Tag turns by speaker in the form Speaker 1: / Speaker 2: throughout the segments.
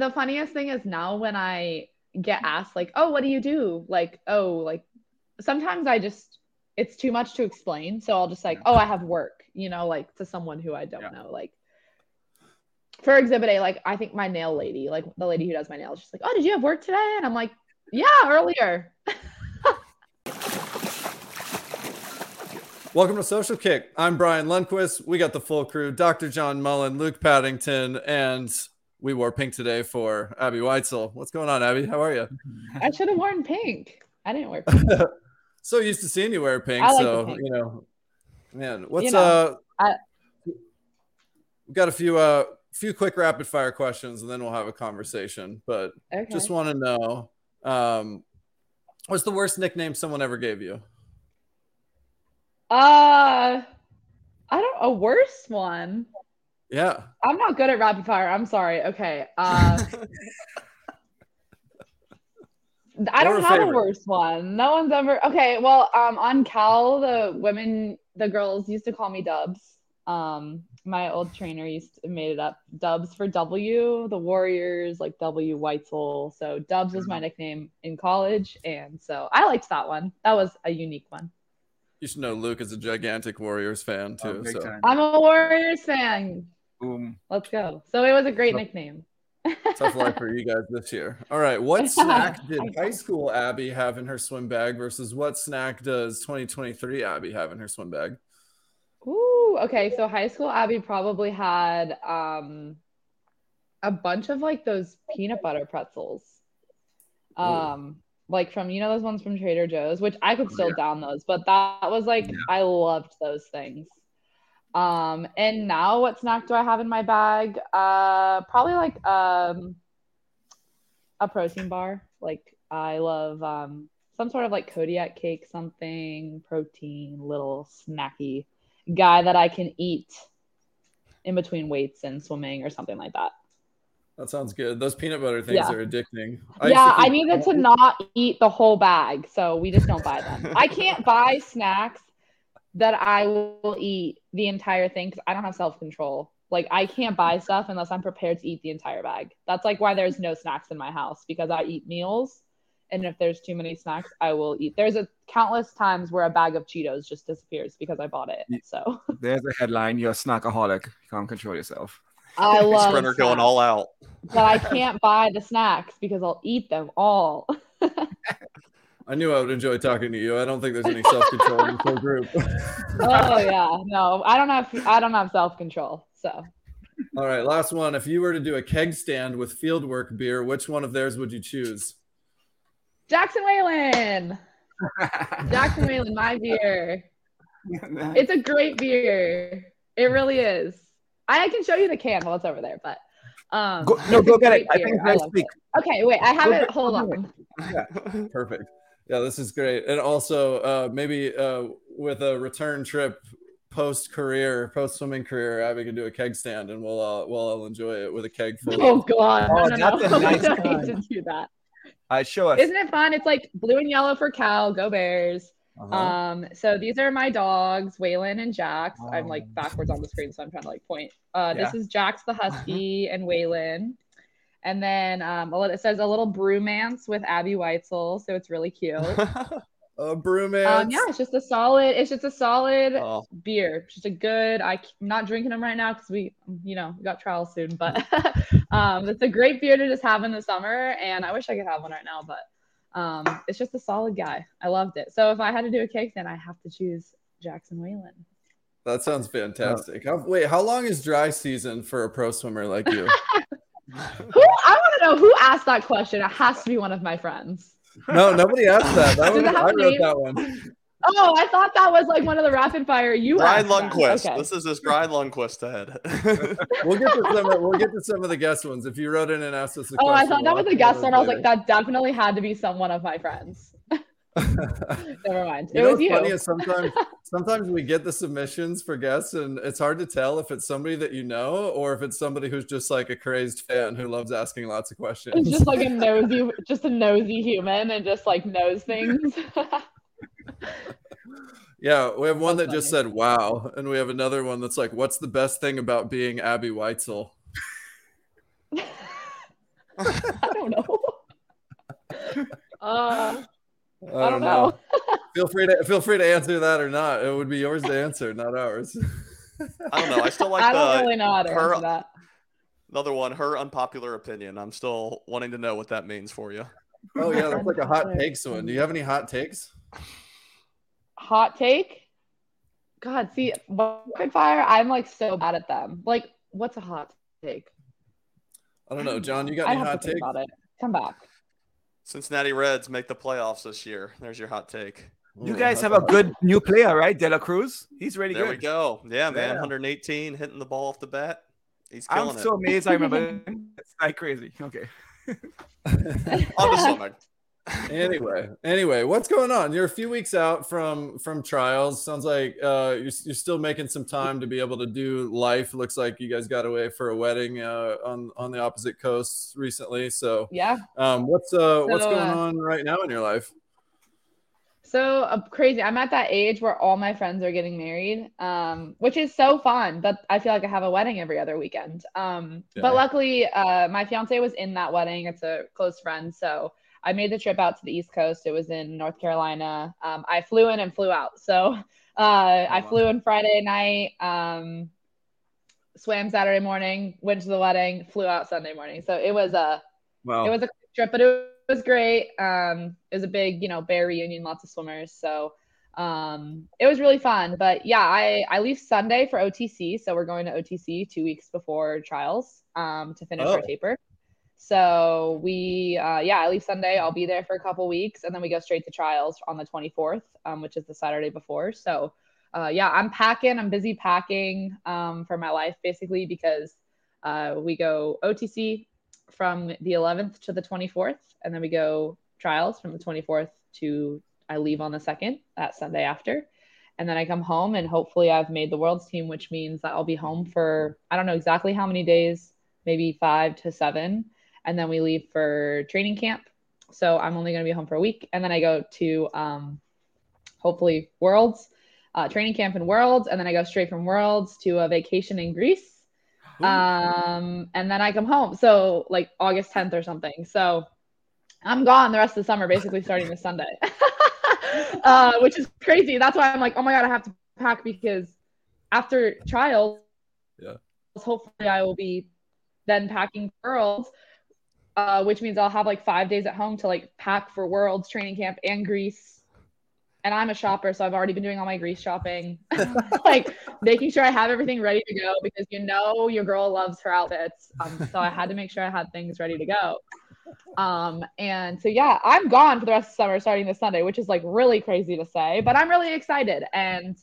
Speaker 1: the funniest thing is now when I get asked like, "Oh, what do you do?" Like, "Oh, like sometimes I just it's too much to explain, so I'll just like, "Oh, I have work," you know, like to someone who I don't
Speaker 2: Yeah.
Speaker 1: know. Like for exhibit A, like I think my nail lady, like the lady who does my nails, she's like, "Oh, did you have work today?" And I'm like, "Yeah, earlier."
Speaker 3: Welcome to Social Kick. I'm Brian Lundquist. We got the full crew Dr. John Mullen, Luke Paddington, and we wore pink today for Abbey Weitzeil. What's going on, Abbey? How are you?
Speaker 1: I should have worn pink. I didn't wear pink.
Speaker 3: so used to seeing you wear pink.
Speaker 1: I like
Speaker 3: so,
Speaker 1: pink.
Speaker 3: you know, man, what's
Speaker 1: know,
Speaker 3: uh,
Speaker 1: I-
Speaker 3: we've got a few, uh, few quick rapid fire questions and then we'll have a conversation. But
Speaker 1: Okay.
Speaker 3: just want to know, um, what's the worst nickname someone ever gave you?
Speaker 1: Uh, I don't a worse one.
Speaker 3: Yeah.
Speaker 1: I'm not good at rapid fire. I'm sorry. Okay. Uh, I don't
Speaker 3: a
Speaker 1: have a
Speaker 3: favorite.
Speaker 1: worse one. No one's ever. Okay. Well, um, on Cal, the women, the girls used to call me Dubs. Um, my old trainer used to made it up. Dubs for W. The Warriors, like W Weitzeil. So Dubs was my
Speaker 3: Mm-hmm.
Speaker 1: nickname in college, and so I liked that one. That was a unique one.
Speaker 3: You should know Luke is a gigantic Warriors fan
Speaker 2: Oh,
Speaker 3: too.
Speaker 2: big
Speaker 3: so.
Speaker 1: I'm a Warriors fan.
Speaker 2: Boom.
Speaker 1: Let's go. So it was a great
Speaker 3: Yep.
Speaker 1: nickname.
Speaker 3: tough life for you guys this year. All right. What snack did high school Abbey have in her swim bag versus what snack does 2023 Abbey have in her swim bag?
Speaker 1: Ooh, okay. So high school Abbey probably had um a bunch of like those peanut butter pretzels.
Speaker 3: Ooh.
Speaker 1: Um like from you know those ones from Trader Joe's, which I could
Speaker 2: Oh,
Speaker 1: still
Speaker 2: yeah.
Speaker 1: down those, but that was like
Speaker 2: Yeah.
Speaker 1: I loved those things. Um and now what snack do I have in my bag? Uh probably like um a protein bar. Like I love um some sort of like Kodiak cake, something protein, little snacky guy that I can eat in between weights and swimming or something like that.
Speaker 3: That sounds good. Those peanut butter things
Speaker 1: Yeah.
Speaker 3: are addicting. used
Speaker 1: yeah, I needed to not eat the whole bag, so we just don't buy them. I can't buy snacks that I will eat the entire thing because I don't have self control. Like I can't buy stuff unless I'm prepared to eat the entire bag. That's like why there's no snacks in my house because I eat meals, and if there's too many snacks, I will eat. There's a countless times where a bag of Cheetos just disappears because I bought it. So
Speaker 2: There's a headline. You're a snackaholic. You can't control yourself.
Speaker 1: I love
Speaker 4: Sprinter going all out.
Speaker 1: but I can't buy the snacks because I'll eat them all.
Speaker 3: I knew I would enjoy talking to you. I don't think there's any self control in the whole group.
Speaker 1: oh yeah, no, I don't have I don't have self control. So
Speaker 3: All right, last one. If you were to do a keg stand with fieldwork beer, which one of theirs would you choose?
Speaker 1: Jax and Waylon, Jackson Whalen, my beer. It's a great beer. It really is. I can show you the can while it's over there, but um,
Speaker 2: Go- no, go get it.
Speaker 1: great
Speaker 2: I think
Speaker 1: I
Speaker 2: next week.
Speaker 1: it. Okay, wait, I have
Speaker 2: Go
Speaker 1: it. Hold
Speaker 2: go get
Speaker 1: on.
Speaker 3: Perfect. Yeah, this is great. And also, uh, maybe uh, with a return trip post career, post swimming career, Abbey can do a keg stand, and we'll all we'll all enjoy it with a keg full.
Speaker 1: Oh god,
Speaker 2: Oh,
Speaker 1: no, no, no.
Speaker 2: nice
Speaker 1: I don't need to do that.
Speaker 2: All right, show us.
Speaker 1: Isn't it fun? It's like blue and yellow for Cal. Go Bears.
Speaker 3: Uh-huh.
Speaker 1: Um, so these are my dogs, Waylon and Jax. I'm like
Speaker 2: Oh.
Speaker 1: backwards on the screen, so I'm trying to like point. Uh, this is Jax the Husky and Waylon. And then um, a little- it says a little bromance with Abbey Weitzeil, so it's really cute.
Speaker 3: Uh, brewmans.
Speaker 1: Um, yeah, it's just a solid. It's just a solid
Speaker 4: Oh,
Speaker 1: beer. Just a good. I, am not drinking them right now because we, you know, we got trials soon. But um, it's a great beer to just have in the summer, and I wish I could have one right now. But um, it's just a solid guy. I loved it. So if I had to do a cake, then I have to choose Jax and Waylon.
Speaker 3: That sounds fantastic. How, wait, how long is dry season for a pro swimmer like you?
Speaker 1: Who I want to know who asked that question. It has to be one of my friends.
Speaker 3: no, nobody asked that. That
Speaker 1: Does
Speaker 3: was,
Speaker 1: it have
Speaker 3: I
Speaker 1: a
Speaker 3: wrote
Speaker 1: name?
Speaker 3: that one.
Speaker 1: Oh, I thought that was like one of the rapid fire. You
Speaker 4: Brian
Speaker 1: asked that.
Speaker 4: Lundquist.
Speaker 1: Okay.
Speaker 4: This is his Brian Lundquist head.
Speaker 3: We'll get to some. Of, we'll get to some of the guest ones. If you wrote in and asked us a
Speaker 1: Oh,
Speaker 3: question,
Speaker 1: I thought that was a guest
Speaker 3: those
Speaker 1: one. I was like, that definitely had to be some one of my friends. Never mind.
Speaker 3: You
Speaker 1: it
Speaker 3: know
Speaker 1: was you.
Speaker 3: funny is sometimes sometimes we get the submissions for guests and it's hard to tell if it's somebody that you know or if it's somebody who's just like a crazed fan who loves asking lots of questions.
Speaker 1: It's just like a nosy, just a nosy human, and just like knows things.
Speaker 3: yeah, we have one that
Speaker 1: That's
Speaker 3: just said wow, and we have another one that's like, "What's the best thing about being Abbey Weitzeil?"
Speaker 1: I don't know. Uh, I don't
Speaker 3: know.
Speaker 1: know.
Speaker 3: Feel free to feel free to answer that or not. It would be yours to answer, not ours.
Speaker 4: I don't know. I still like
Speaker 1: I
Speaker 4: the
Speaker 1: don't really know how to
Speaker 4: her-
Speaker 1: answer that.
Speaker 4: another one. Her unpopular opinion. I'm still wanting to know what that means for you.
Speaker 3: oh yeah, that's like a hot takes one. Do you have any hot takes?
Speaker 1: Hot take. God, see, rapid fire. I'm like so bad at them. Like, what's a hot take?
Speaker 3: I don't know, John. You got
Speaker 1: I
Speaker 3: any
Speaker 1: have
Speaker 3: hot
Speaker 1: to think
Speaker 3: takes?
Speaker 1: about it. Come back.
Speaker 4: Cincinnati Reds make the playoffs this year. There's your hot take.
Speaker 2: You
Speaker 3: Ooh,
Speaker 2: guys have a good new player, right? De La Cruz. He's really
Speaker 4: There
Speaker 2: good.
Speaker 4: we go. Yeah, man.
Speaker 2: Yeah.
Speaker 4: 118 hitting the ball off the bat. He's killing
Speaker 2: I'm
Speaker 4: it.
Speaker 2: so amazed. I remember. it's like crazy. Okay.
Speaker 4: On to swimming.
Speaker 3: Anyway, anyway, what's going on? You're a few weeks out from from trials. Sounds like uh, you're, you're still making some time to be able to do life. Looks like you guys got away for a wedding uh, on on the opposite coast recently. So,
Speaker 1: Yeah.
Speaker 3: um, what's uh, what's going
Speaker 1: uh,
Speaker 3: on right now in your life?
Speaker 1: So uh, crazy. I'm at that age where all my friends are getting married, um, which is so fun. But I feel like I have a wedding every other weekend. Um,
Speaker 3: Yeah.
Speaker 1: But luckily, uh, my fiance was in that wedding. It's a close friend, so I made the trip out to the East Coast. It was in North Carolina. Um, I flew in and flew out. So uh, I flew in Friday night, um, swam Saturday morning, went to the wedding, flew out Sunday morning. So it was a
Speaker 2: Wow.
Speaker 1: it was a trip, but it was great. Um, it was a big, you know, bear reunion, lots of swimmers. So um, it was really fun. But yeah, I I leave Sunday for OTC, so we're going to OTC two weeks before trials um, to finish our
Speaker 3: Oh.
Speaker 1: taper. So we, uh, yeah, I leave Sunday. I'll be there for a couple weeks, and then we go straight to trials on the 24th, um, which is the Saturday before. So uh, yeah, I'm packing. I'm busy packing um, for my life basically because uh, we go OTC from the 11th to the 24th, and then we go trials from the 24th to I leave on the 2nd, that Sunday after. And then I come home, and hopefully, I've made the world's team, which means that I'll be home for I don't know exactly how many days, maybe five to seven. And then we leave for training camp. So I'm only going to be home for a week. And then I go to um, hopefully Worlds, uh, training camp in Worlds. And then I go straight from Worlds to a vacation in Greece um and then i come home so like august 10th or something so i'm gone the rest of the summer basically starting this sunday uh which is crazy that's why i'm like oh my god i have to pack because after trials
Speaker 3: Yeah.
Speaker 1: hopefully i will be then packing worlds uh which means i'll have like five days at home to like pack for worlds training camp and greece and i'm a shopper so i've already been doing all my greece shopping like making sure I have everything ready to go because you know your girl loves her outfits. Um, so I had to make sure I had things ready to go. Um, and so yeah, I'm gone for the rest of summer starting this Sunday, which is like really crazy to say, but I'm really excited. And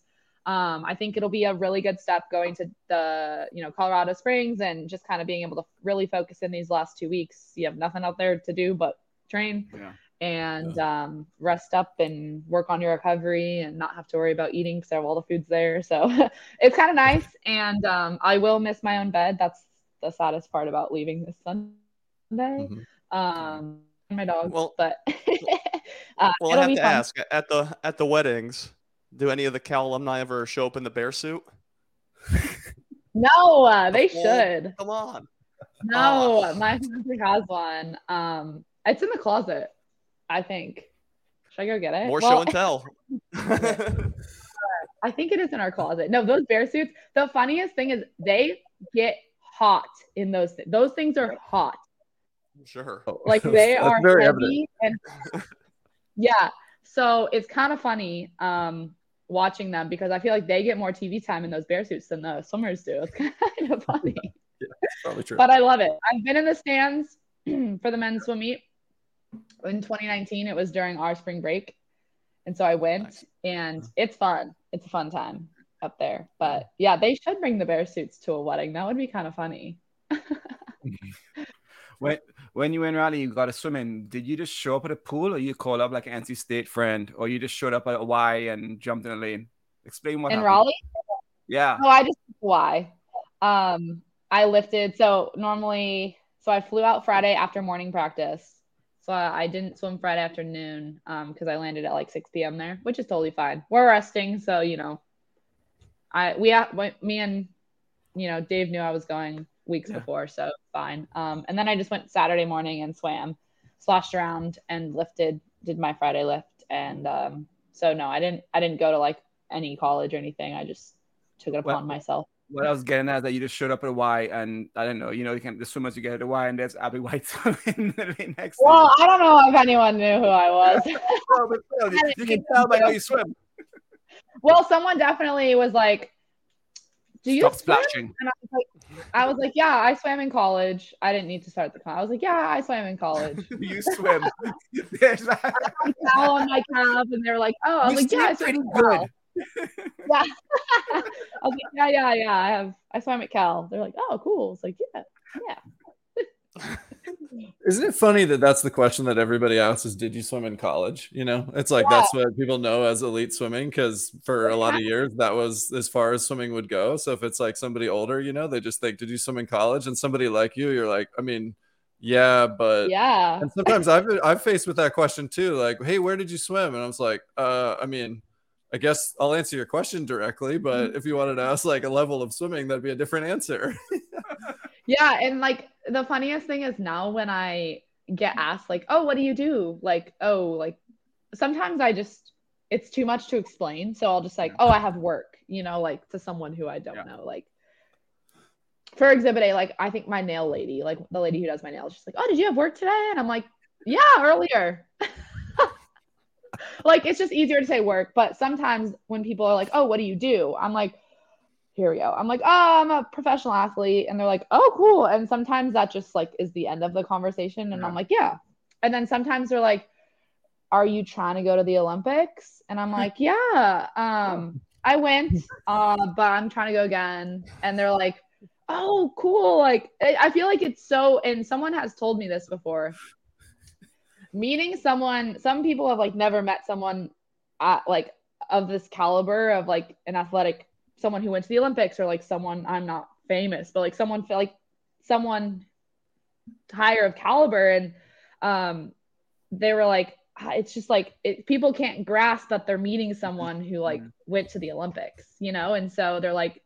Speaker 1: um, I think it'll be a really good step going to the, you know, Colorado Springs and just kind of being able to really focus in these last two weeks. You have nothing out there to do but train
Speaker 2: Yeah.
Speaker 1: and um, rest up and work on your recovery and not have to worry about eating because I have all the food's there. So it's kind of nice. And um, I will miss my own bed. That's the saddest part about leaving this Sunday.
Speaker 3: Mhm.
Speaker 1: Um, my dog.
Speaker 4: Well-
Speaker 1: but uh,
Speaker 4: Well, I
Speaker 1: it'll
Speaker 4: have to
Speaker 1: fun.
Speaker 4: ask at the at the weddings, do any of the Cal alumni ever show up in the bear suit?
Speaker 1: No, uh, they
Speaker 4: Well,
Speaker 1: should.
Speaker 4: Come on.
Speaker 1: No,
Speaker 4: Oh.
Speaker 1: my fiance has one. Um, it's in the closet, I think. Should I go get it?
Speaker 4: More
Speaker 1: Well,
Speaker 4: show and tell.
Speaker 1: I think it is in our closet. No, those bear suits. The funniest thing is they get hot in those. Th- those things are hot.
Speaker 4: sure.
Speaker 3: Oh,
Speaker 1: Like they are
Speaker 3: very evident.
Speaker 1: heavy and yeah. So it's kind of funny um, watching them because I feel like they get more TV time in those bear suits than the swimmers do. It's kind of funny,
Speaker 3: Probably true.
Speaker 1: but I love it. I've been in the stands for the men's swim meet in 2019. It was during our spring break, and so I went,
Speaker 4: Nice.
Speaker 1: and it's fun. It's a fun time up there. But yeah, they should bring the bear suits to a wedding. That would be kind of funny.
Speaker 2: When when you and Raleigh you got to swimming, did you just show up at a pool or you called up like an NC State friend or you just showed up at a Y and jumped in a lane? Explain what
Speaker 1: in
Speaker 2: happened.
Speaker 1: Raleigh.
Speaker 2: Yeah.
Speaker 1: No, I just why. Um, I lifted. So normally, so I flew out Friday after morning practice. So I, didn't swim Friday afternoon um because I landed at like 6 p.m. there, which is totally fine. We're resting, so you know, I we me and you know Dave knew I was going weeks
Speaker 2: Yeah.
Speaker 1: before, so fine. Um, and then I just went Saturday morning and swam, sloshed around and lifted, did my Friday lift, and um, so no, I didn't I didn't go to like any college or anything. I just took it
Speaker 2: Well-
Speaker 1: upon myself.
Speaker 2: What I was getting at is that you just showed up at a Y and I don't know, you know, you can the swimmers you get at Y and there's Abbey White swimming literally next
Speaker 1: Well. I don't know if anyone knew who I was.
Speaker 2: You- you can tell by how you swim.
Speaker 1: well, someone definitely was like, "Do you
Speaker 2: Stop
Speaker 1: swim?"
Speaker 2: splashing.
Speaker 1: And I was like, I was like, yeah, I swam in college. I didn't need to start the con. I was like, yeah, I swam in college.
Speaker 2: you swim. There's that.
Speaker 1: I Cal on my calf, and they were like, oh, I was
Speaker 2: You
Speaker 1: like, yeah, I
Speaker 2: pretty
Speaker 1: Cal. Yeah. I was like, yeah, yeah, yeah. I have. I swam at Cal. They're like, oh, cool. It's like, yeah, yeah.
Speaker 3: Isn't it funny that that's the question that everybody asks is, did you swim in college? You know, it's like
Speaker 1: Yeah.
Speaker 3: that's what people know as elite swimming because for a lot of years that was as far as swimming would go. So if it's like somebody older, you know, they just think, did you swim in college? And somebody like you, you're like, I mean, yeah, but
Speaker 1: Yeah.
Speaker 3: and sometimes I've I've faced with that question too, like, hey, where did you swim? And I was like, uh, I mean, I guess I'll answer your question directly, but if you wanted to ask like a level of swimming, that'd be a different answer.
Speaker 1: Yeah, and like the funniest thing is now when I get mm-hmm. asked like, "Oh, what do you do?" Like, "Oh, like sometimes I just it's too much to explain, so I'll just like, "Oh, I have work," you know, like to someone who I don't
Speaker 2: Yeah.
Speaker 1: know. Like for exhibit A, like I think my nail lady, like the lady who does my nails, she's like, "Oh, did you have work today?" And I'm like, "Yeah, earlier." like it's just easier to say work, but sometimes when people are like, "Oh, what do you do?" I'm like, here we go. I'm like, oh, I'm a professional athlete. And they're like, oh, cool. And sometimes that just like is the end of the conversation. And
Speaker 2: Yeah.
Speaker 1: I'm like, yeah. And then sometimes they're like, are you trying to go to the Olympics? And I'm like, yeah. Um, I went, uh, but I'm trying to go again. And they're like, oh, cool. Like, I I feel like it's so, and someone has told me this before. Meeting someone, some people have like never met someone at like of this caliber of like an athletic someone who went to the Olympics or like someone I'm not famous, but like someone like someone higher of caliber. And um, they were like, "Ah, it's just like it, people can't grasp that they're meeting someone who like went to the Olympics, you know? And so they're like,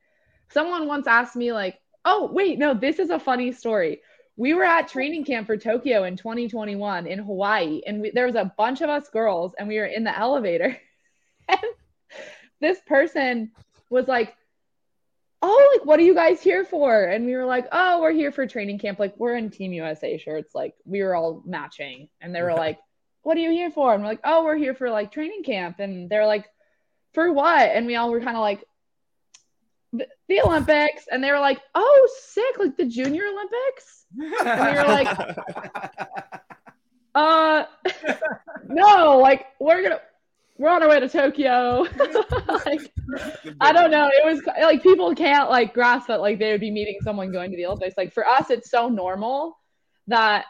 Speaker 1: someone once asked me like, oh wait, no, this is a funny story. We were at training camp for Tokyo in 2021 in Hawaii, and we, there was a bunch of us girls, and we were in the elevator. and this person was like, Oh, like, what are you guys here for? And we were like, Oh, we're here for training camp. Like, we're in Team USA shirts. Like, we were all matching. And they were like, What are you here for? And we're like, Oh, we're here for like training camp. And they're like, For what? And we all were kind of like, "The- the Olympics. And they were like, Oh, sick. Like the Junior Olympics? And we were like, uh no like we're gonna we're on our way to tokyo. Like i don't know. It was like people can't like grasp that like they would be meeting someone going to the olympics like for us it's so normal that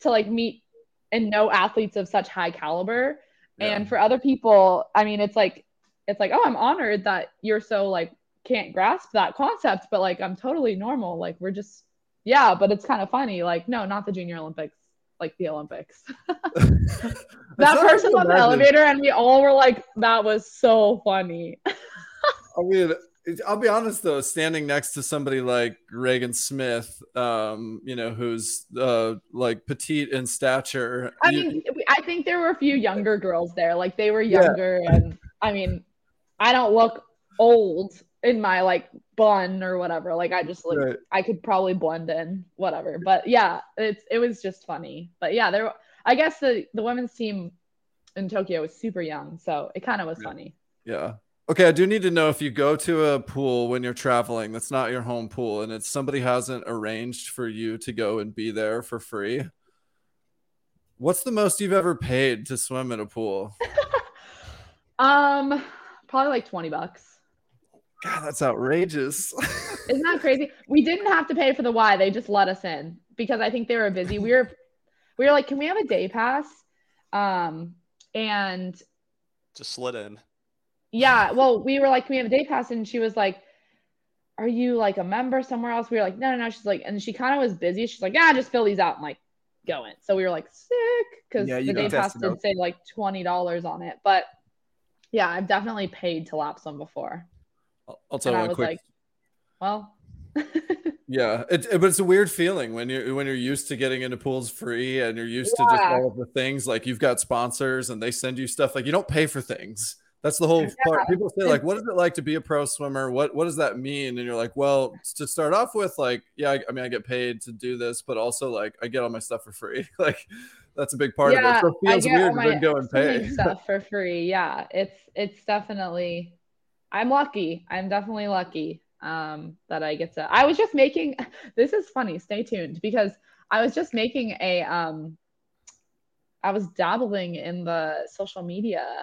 Speaker 1: to like meet and know athletes of such high caliber. And for other people i mean it's like it's like oh i'm honored that you're so like can't grasp that concept but like i'm totally normal. Like we're just yeah but it's kind of funny. Like no not the junior olympics like the olympics that person on the elevator and we all were like that was so funny
Speaker 3: I mean, I'll be honest though, standing next to somebody like Regan Smith, um, you know, who's uh like petite in stature.
Speaker 1: i
Speaker 3: you-
Speaker 1: mean i think there were a few younger girls there like they were
Speaker 3: Yeah.
Speaker 1: younger and i mean i don't look old in my like bun or whatever like i just like
Speaker 3: Right.
Speaker 1: I could probably blend in, whatever. But yeah, it's it was just funny. But yeah, there I guess the the women's team in Tokyo was super young, so it kind of was
Speaker 3: Yeah.
Speaker 1: funny.
Speaker 3: Yeah. Okay, I do need to know if you go to a pool when you're traveling, that's not your home pool, and it's somebody hasn't arranged for you to go and be there for free. What's the most you've ever paid to swim in a pool?
Speaker 1: Um, probably like twenty bucks.
Speaker 3: God, that's outrageous.
Speaker 1: Isn't that crazy? We didn't have to pay for the Y; they just let us in because I think they were busy. We were we were like, can we have a day pass? Um, and
Speaker 4: Just slid in.
Speaker 1: yeah, well, we were like, can we have a day pass? And she was like, are you like a member somewhere else? We were like, no, no, no. She's like, and she kind of was busy. She's like, yeah, just fill these out and like go in. So we were like, sick, because
Speaker 2: Yeah, you
Speaker 1: the day
Speaker 2: gotta
Speaker 1: pass did
Speaker 2: out.
Speaker 1: say like twenty dollars on it. But yeah, I've definitely paid to lap swim before.
Speaker 3: I'll- I'll tell
Speaker 1: And I
Speaker 3: one quick
Speaker 1: like, well,
Speaker 3: Yeah, it, it- but it's a weird feeling when you're when you're used to getting into pools free and you're used to just all of the things like you've got sponsors and they send you stuff like you don't pay for things. That's the whole part. People say like, "What is it like to be a pro swimmer? What what does that mean?" And you're like, "Well, to start off with, like, yeah, I, I mean, I get paid to do this, but also like I get all my stuff for free. like, that's a big part of it. So it feels weird to go and pay.
Speaker 1: stuff for free. Yeah, it's it's definitely. I'm lucky. I'm definitely lucky um, that I get to. I was just making. This is funny. Stay tuned because I was just making a. Um, I was dabbling in the social media.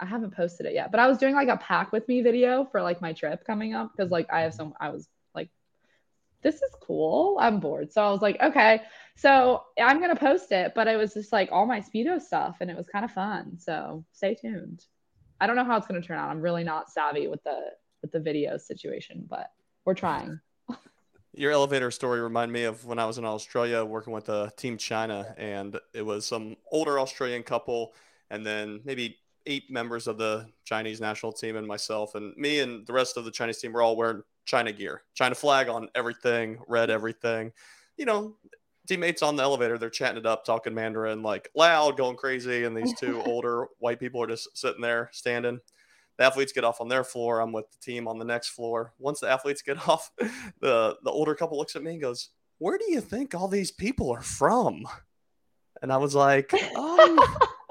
Speaker 1: I haven't posted it yet, but I was doing like a pack with me video for like my trip coming up because like I have some. I was like, this is cool. I'm bored, so I was like, okay. So I'm gonna post it, but it was just like all my speedo stuff, and it was kind of fun. So stay tuned. I don't know how it's gonna turn out. I'm really not savvy with the with the video situation, but we're trying.
Speaker 4: Your elevator story reminded me of when I was in Australia working with uh, Team China, and it was some older Australian couple, and then maybe eight members of the Chinese national team, and myself, and me, and the rest of the Chinese team were all wearing China gear, China flag on everything, red everything. You know, teammates on the elevator, they're chatting it up, talking Mandarin, like loud, going crazy, and these two older white people are just sitting there, standing the athletes get off on their floor. I'm with the team on the next floor. Once the athletes get off, the the older couple looks at me and goes, "Where do you think all these people are from?" And I was like, um,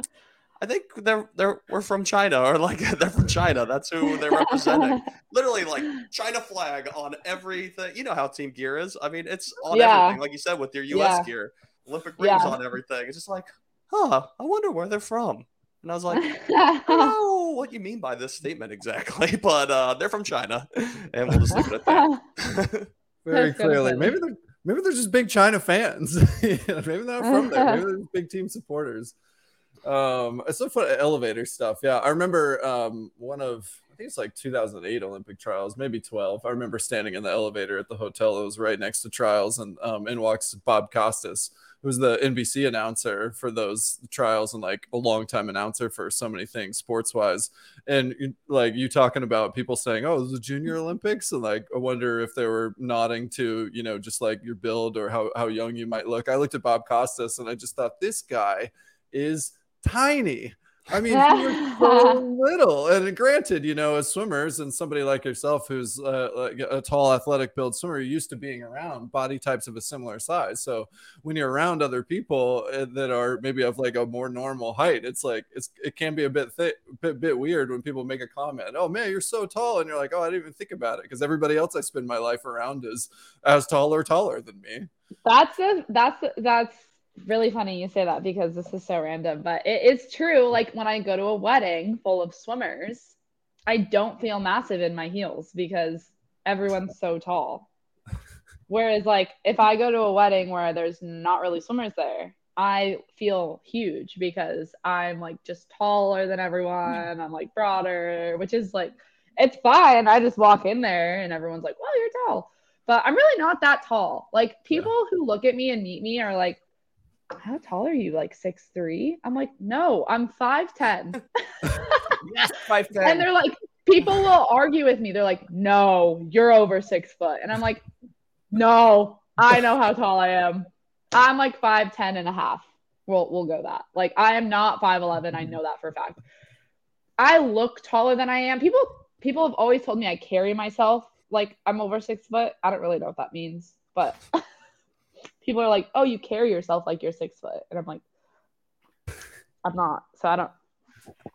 Speaker 4: "I think they're they're we're from China, or like they're from China. That's who they're representing." Literally, like China flag on everything. You know how team gear is. I mean, it's on
Speaker 1: Yeah.
Speaker 4: everything. Like you said, with your U.S.
Speaker 1: Yeah.
Speaker 4: gear, Olympic rings
Speaker 1: Yeah.
Speaker 4: on everything. It's just like, huh? I wonder where they're from. And I was like, I don't know what you mean by this statement exactly, but uh, they're from China, and we'll just leave it at that.
Speaker 3: Very clearly. Maybe they're maybe they're just big China fans. maybe they're not from there. Maybe they're just big team supporters. Um, it's so fun elevator stuff. Yeah, I remember um one of I think it's like 2008 Olympic trials, maybe 12. I remember standing in the elevator at the hotel that was right next to trials, and um, in walks Bob Costas, who was the NBC announcer for those trials and like a longtime announcer for so many things sports wise. And like you talking about people saying, "Oh, this is the Junior Olympics," and like I wonder if they were nodding to you know just like your build or how how young you might look. I looked at Bob Costas and I just thought this guy is tiny. I mean, was so little. And granted, you know, as swimmers and somebody like yourself who's uh, like a tall, athletic build swimmer, you're used to being around body types of a similar size. So when you're around other people uh, that are maybe of like a more normal height, it's like it's it can be a bit thick, bit, bit weird when people make a comment. Oh man, you're so tall, and you're like, oh, I didn't even think about it because everybody else I spend my life around is as tall or taller than me.
Speaker 1: That's a, that's that's really funny you say that because this is so random, but it is true. Like when I go to a wedding full of swimmers, I don't feel massive in my heels because everyone's so tall. Whereas like if I go to a wedding where there's not really swimmers there, I feel huge because I'm like just taller than everyone. I'm like broader, which is like it's fine. I just walk in there and everyone's like, "Well, you're tall." But I'm really not that tall. Like people who look at me and meet me are like, "How tall are you? Like six three? I'm like, "No, I'm 5'10."
Speaker 2: Yes, five ten.
Speaker 1: and they're like, people will argue with me. They're like, "No, you're over 6 foot." And I'm like, "No, I know how tall I am. I'm like 5'10 and a half." We'll we'll go that. Like I am not 5'11. I know that for a fact. I look taller than I am. People people have always told me I carry myself like I'm over six foot. I don't really know what that means, but people are like, "Oh, you carry yourself like you're six foot," and I'm like, I'm not. So I don't.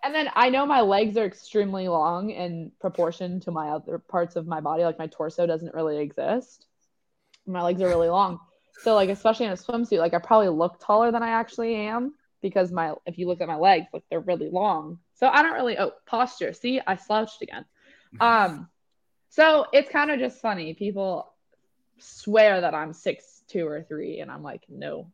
Speaker 1: And then I know my legs are extremely long in proportion to my other parts of my body. Like my torso doesn't really exist. My legs are really long. So like especially in a swimsuit, like I probably look taller than I actually am because my if you look at my legs, like they're really long. So I don't really oh posture. See, I slouched again. Um so it's kind of just funny. People swear that I'm six two or three, and I'm like, no,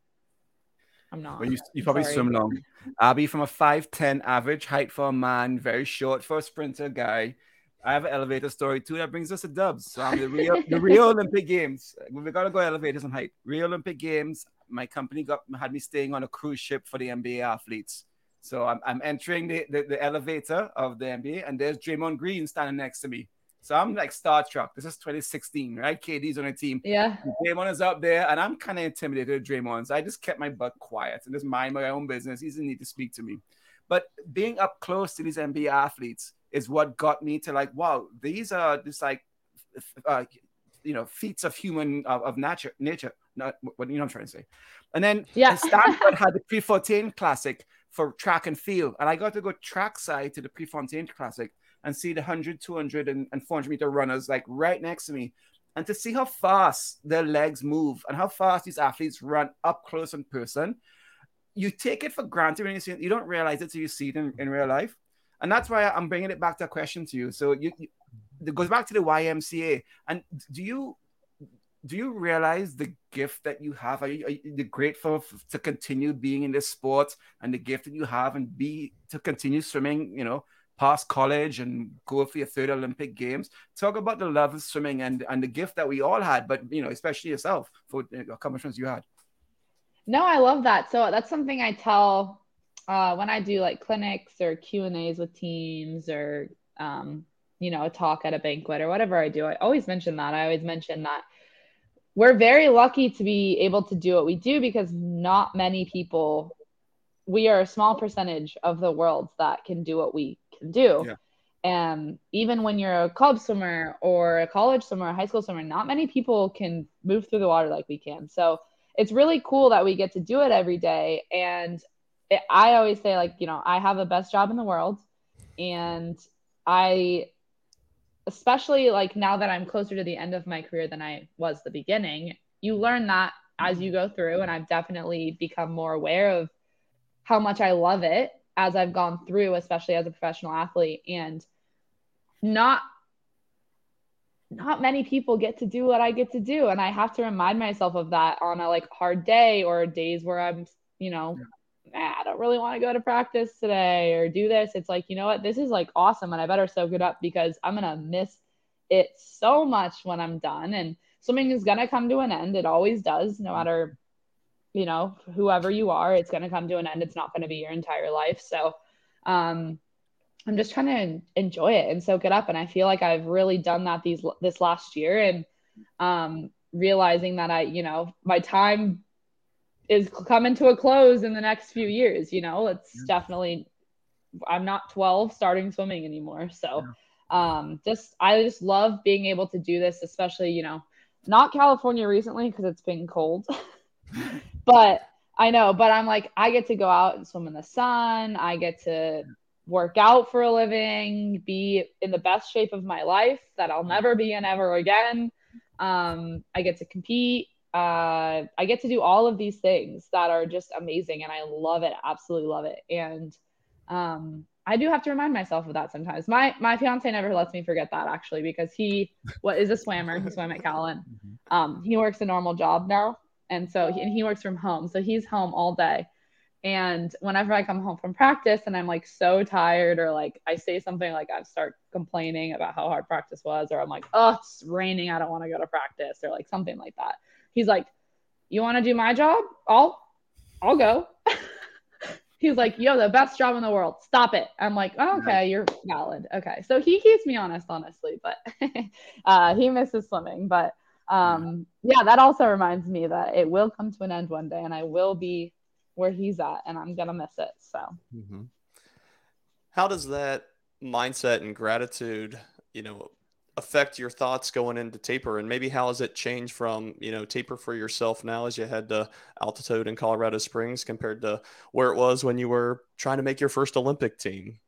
Speaker 1: I'm not.
Speaker 2: Well, you, you probably
Speaker 1: sorry.
Speaker 2: swim long. Abbey from a 5'10 average height for a man, very short for a sprinter guy. I have an elevator story too that brings us to dubs. So I'm the Rio, the Rio Olympic Games. We got to go elevators and height. Rio Olympic Games. My company got had me staying on a cruise ship for the NBA athletes. So I'm, I'm entering the, the, the elevator of the NBA, and there's Draymond Green standing next to me. So I'm like Star Trek. This is 2016, right? KD's on a team.
Speaker 1: Yeah.
Speaker 2: Draymond is up there, and I'm kind of intimidated with Draymond. So I just kept my butt quiet and just mind my own business. He doesn't need to speak to me. But being up close to these NBA athletes is what got me to like, wow, these are just like, uh, you know, feats of human of, of nature, nature. Not what you know. I'm trying to say. And then
Speaker 1: Yeah.
Speaker 2: Stanford had the Prefontaine Classic for track and field, and I got to go track side to the Prefontaine Classic and see the 100, 200, and, and 400 meter runners like right next to me, and to see how fast their legs move and how fast these athletes run up close in person. You take it for granted when you see it. You don't realize it till you see it in, in real life. And that's why I'm bringing it back to a question to you. So you, you it goes back to the YMCA. And do you do you realize the gift that you have? Are you, are you grateful f- to continue being in this sport and the gift that you have and be to continue swimming, you know, past college and go for your third Olympic games? Talk about the love of swimming and, and the gift that we all had, but, you know, especially yourself for accomplishments you had.
Speaker 1: No, I love that. So that's something I tell uh, when I do like clinics or Q and A's with teams or um, you know a talk at a banquet or whatever I do. I always mention that. I always mention that we're very lucky to be able to do what we do because not many people. We are a small percentage of the world that can do what we can do.
Speaker 2: Yeah.
Speaker 1: And even when you're a club swimmer or a college swimmer, a high school swimmer, not many people can move through the water like we can. So it's really cool that we get to do it every day. And it, I always say, like, you know, I have the best job in the world. And I, especially like now that I'm closer to the end of my career than I was the beginning, you learn that as you go through. And I've definitely become more aware of how much I love it as I've gone through, especially as a professional athlete. And not not many people get to do what I get to do. And I have to remind myself of that on a like hard day or days where I'm, you know, "Ah, I don't really want to go to practice today or do this. It's like, you know what, this is like awesome. And I better soak it up because I'm going to miss it so much when I'm done. And swimming is going to come to an end. It always does, no matter, you know, whoever you are, it's going to come to an end. It's not going to be your entire life. So, um, I'm just trying to enjoy it and soak it up. And I feel like I've really done that these this last year and um, realizing that I, you know, my time is coming to a close in the next few years. You know, it's definitely I'm not 12 starting swimming anymore. So um, just I just love being able to do this, especially you know, not California recently because it's been cold, but I know. But I'm like I get to go out and swim in the sun. I get to work out for a living, be in the best shape of my life that I'll never be in ever again. Um, I get to compete. Uh, I get to do all of these things that are just amazing, and I love it. Absolutely love it. And um, I do have to remind myself of that sometimes. My my fiance never lets me forget that actually because he what is a swimmer. He swam at Callan. Um, he works a normal job now, and so he, and he works from home. So he's home all day. And whenever I come home from practice and I'm like so tired, or like I say something like I start complaining about how hard practice was, or I'm like, oh, it's raining, I don't want to go to practice, or like something like that. He's like, you want to do my job? I'll, I'll go. He's like, yo, the best job in the world. Stop it. I'm like, oh, okay, you're valid. Okay. So he keeps me honest, honestly, but uh, he misses swimming. But um, yeah, that also reminds me that it will come to an end one day and I will be where he's at and I'm going to miss it. So
Speaker 4: Mhm. How does that mindset and gratitude, you know, affect your thoughts going into taper? And maybe how has it changed from, you know, taper for yourself now as you head to altitude in Colorado Springs compared to where it was when you were trying to make your first Olympic team?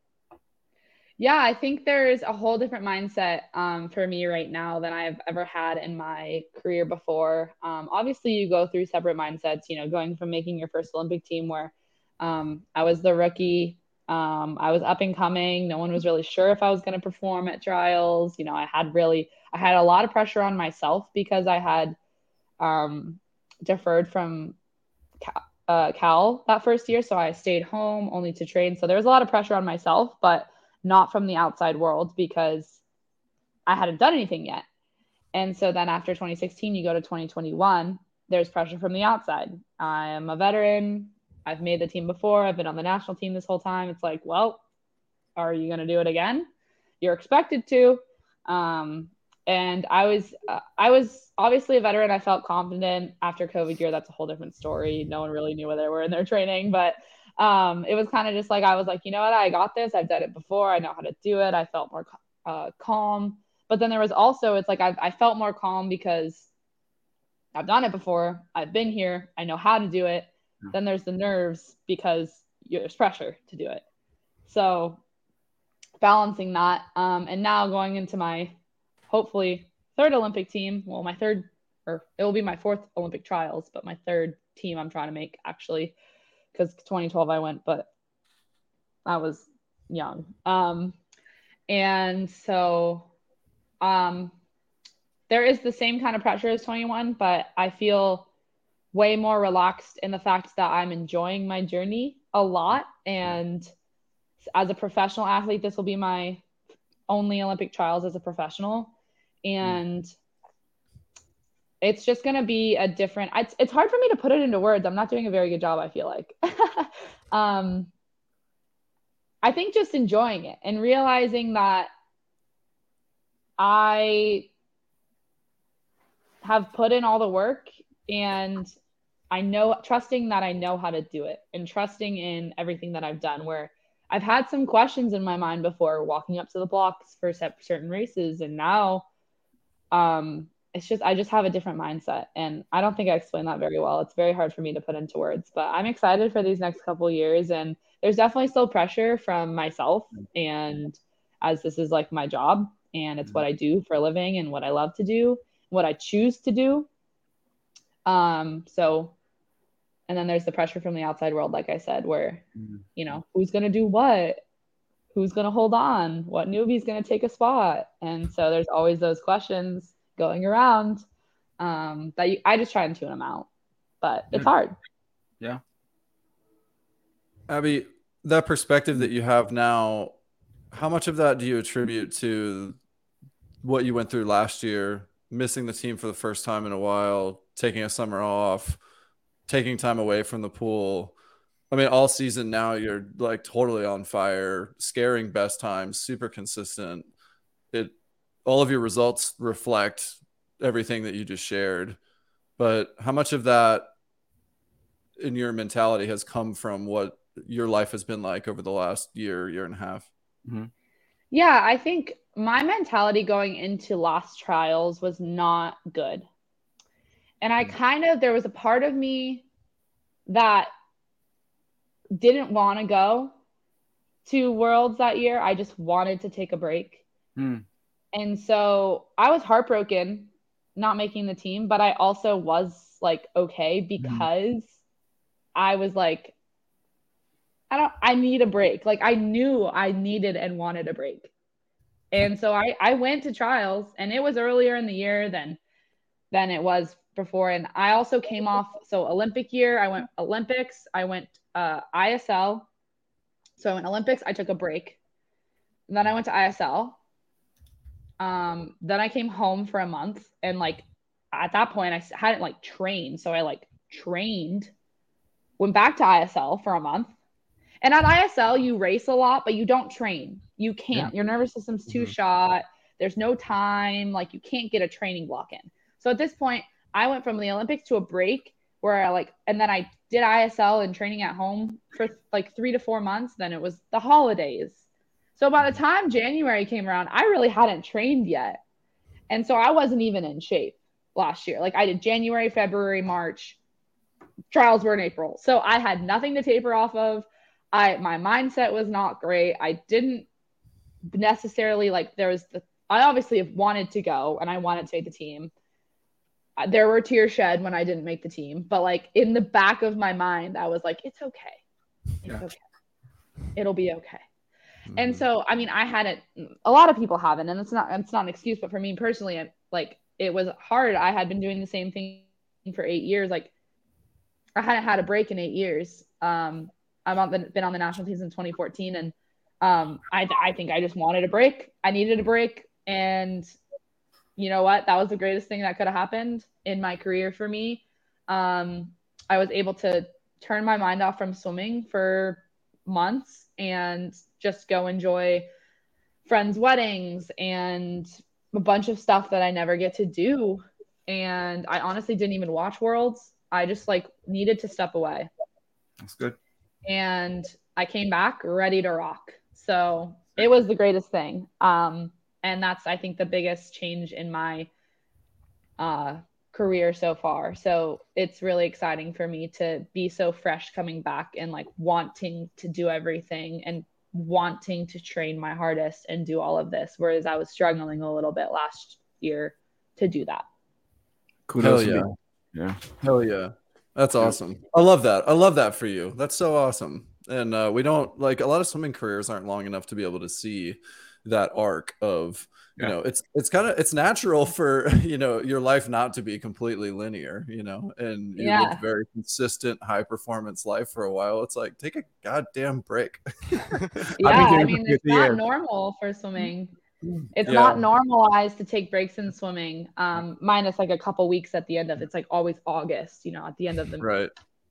Speaker 1: Yeah, I think there's a whole different mindset um, for me right now than I've ever had in my career before. Um, obviously, you go through separate mindsets, you know, going from making your first Olympic team where um, I was the rookie, um, I was up and coming. No one was really sure if I was going to perform at trials. You know, I had really, I had a lot of pressure on myself because I had um, deferred from Cal, uh, Cal that first year. So I stayed home only to train. So there was a lot of pressure on myself, but not from the outside world because I hadn't done anything yet. And so then after 2016, you go to 2021, there's pressure from the outside. I am a veteran. I've made the team before. I've been on the national team this whole time. It's like, well, are you going to do it again? You're expected to. Um, and I was uh, I was obviously a veteran. I felt confident after COVID year. That's a whole different story. No one really knew where they were in their training, but um, it was kind of just like I was like, you know what, I got this. I've done it before. I know how to do it. I felt more uh, calm. But then there was also it's like I, I felt more calm because I've done it before. I've been here. I know how to do it. Yeah. Then there's the nerves because there's pressure to do it. So balancing that, um, and now going into my hopefully third Olympic team. Well, my third, or it will be my fourth Olympic trials, but my third team I'm trying to make actually, because 2012 I went, but I was young. Um, and so, um, there is the same kind of pressure as 21, but I feel way more relaxed in the fact that I'm enjoying my journey a lot. And as a professional athlete, this will be my only Olympic trials as a professional. Mm. It's just going to be a different it's, it's hard for me to put it into words. I'm not doing a very good job i feel like. Um i think just enjoying it and realizing that i have put in all the work and i know trusting that i know how to do it and trusting in everything that i've done where i've had some questions in my mind before walking up to the blocks for certain races and now um, it's just I just have a different mindset, and I don't think I explained that very well. It's very hard for me to put into words, but I'm excited for these next couple years, and there's definitely still pressure from myself, and as this is like my job, and it's what I do for a living, and what I love to do, what I choose to do. Um, so and then there's the pressure from the outside world like i said where mm-hmm. you know who's going to do what who's going to hold on? What newbie's going to take a spot? And so there's always those questions going around um, that you, I just try and tune them out, but it's hard.
Speaker 2: Yeah.
Speaker 3: Abbey, that perspective that you have now, how much of that do you attribute to what you went through last year, missing the team for the first time in a while, taking a summer off, taking time away from the pool? I mean, all season now you're like totally on fire, scaring best times, super consistent. It all of your results reflect everything that you just shared. But how much of that in your mentality has come from what your life has been like over the last year, year and a half?
Speaker 1: Mm-hmm. Yeah, I think my mentality going into lost trials was not good. And I mm-hmm. kind of, there was a part of me that didn't want to go to Worlds that year. I just wanted to take a break. Hmm. And so I was heartbroken not making the team, but I also was like okay hmm. because I was like I don't I need a break. Like I knew I needed and wanted a break. And so I I went to trials and it was earlier in the year than than it was before and I also came off so Olympic year, I went Olympics, I went uh, ISL. So I went Olympics, I took a break. And then I went to ISL. Um, then I came home for a month and like at that point I hadn't like trained. So I like trained, went back to ISL for a month. And at ISL, you race a lot, but you don't train. You can't. Yeah. Your nervous system's too mm-hmm. shot. There's no time. Like you can't get a training block in. So at this point, I went from the Olympics to a break where I like, and then I did ISL and training at home for like three to four months. Then it was the holidays. So by the time January came around, I really hadn't trained yet. And so I wasn't even in shape last year. Like I did January, February, March. Trials were in April. So I had nothing to taper off of. I my mindset was not great. I didn't necessarily like there was the I obviously wanted to go and I wanted to make the team there were tears shed when I didn't make the team, but like in the back of my mind, I was like, it's okay. It's yeah. okay. It'll be okay. Mm-hmm. And so, I mean, I hadn't, a lot of people haven't, and it's not, it's not an excuse, but for me personally, it, like it was hard. I had been doing the same thing for eight years. Like I hadn't had a break in eight years. Um, I've on the, been on the national teams in 2014 and um, I, I think I just wanted a break. I needed a break and you know what? That was the greatest thing that could have happened in my career for me. Um, I was able to turn my mind off from swimming for months and just go enjoy friends' weddings and a bunch of stuff that I never get to do. And I honestly didn't even watch Worlds. I just like needed to step away.
Speaker 2: That's good.
Speaker 1: And I came back ready to rock. So it was the greatest thing. Um, and that's I think the biggest change in my uh, career so far. So it's really exciting for me to be so fresh coming back and like wanting to do everything and wanting to train my hardest and do all of this, whereas I was struggling a little bit last year to do that.
Speaker 3: Kudos Hell yeah. Yeah. Hell yeah. That's awesome. I love that. I love that for you. That's so awesome. And uh, we don't like a lot of swimming careers aren't long enough to be able to see that arc of you yeah. know it's it's kind of it's natural for you know your life not to be completely linear you know and you yeah. very consistent high performance life for a while. It's like take a goddamn break.
Speaker 1: Yeah i mean it's not normal for swimming. It's yeah. not normalized to take breaks in swimming um minus like a couple weeks at the end of it's like always august you know at the end of the
Speaker 3: right.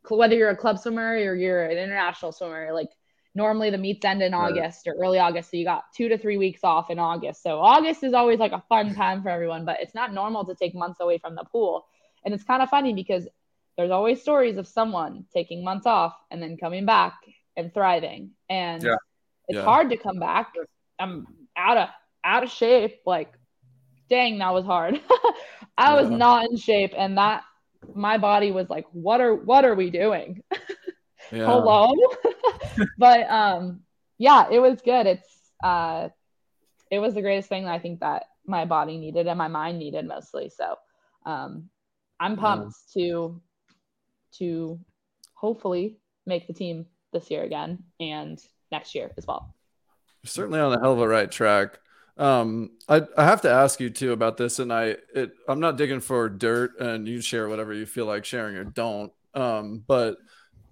Speaker 1: whether you're a club swimmer or you're an international swimmer like normally the meets end in August or early August. So you got two to three weeks off in August. So August is always like a fun time for everyone, but it's not normal to take months away from the pool. And it's kind of funny because there's always stories of someone taking months off and then coming back and thriving. And yeah. it's yeah. hard to come back. I'm out of out of shape. Like, dang, that was hard. I yeah. was not in shape, and that my body was like, what are what are we doing? Hello. But um yeah, it was good. It's uh it was the greatest thing that I think that my body needed and my mind needed mostly. So um I'm pumped to to hopefully make the team this year again and next year as well.
Speaker 3: You're certainly on the hell of a right track. Um, I, I have to ask you too about this, and I it I'm not digging for dirt, and you share whatever you feel like sharing or don't. Um, but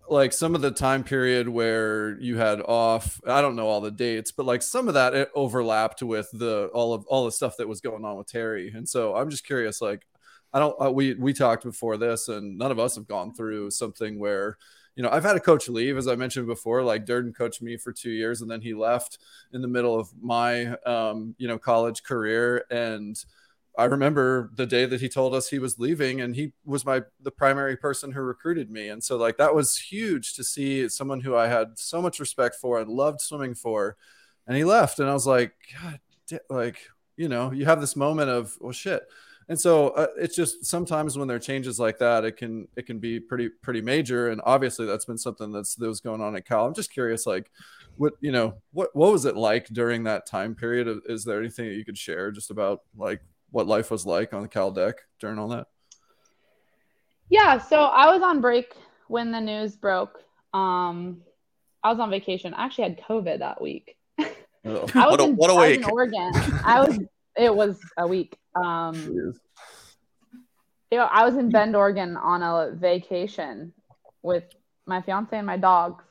Speaker 3: like some of the time period where you had off i don't know all the dates but like some of that it overlapped with the all of all the stuff that was going on with Teri. And so i'm just curious like i don't uh, we we talked before this and none of us have gone through something where you know i've had a coach leave as i mentioned before like durden coached me for two years and then he left in the middle of my um you know college career. And I remember the day that he told us he was leaving and he was my the primary person who recruited me. And so like that was huge to see someone who I had so much respect for and loved swimming for. And he left and I was like god like you know you have this moment of well shit. And so uh, it's just sometimes when there are changes like that it can it can be pretty pretty major. And obviously that's been something that's that was going on at Cal. I'm just curious like what you know what what was it like during that time period? Is there anything that you could share just about like what life was like on the Cal deck during all that?
Speaker 1: Yeah, so I was on break when the news broke. Um, I was on vacation. I actually had COVID that week.
Speaker 4: Oh. I was what a, in, what a week!
Speaker 1: in Oregon. I was. It was a week. Um, you know, I was in Bend, Oregon, on a vacation with my fiance and my dogs,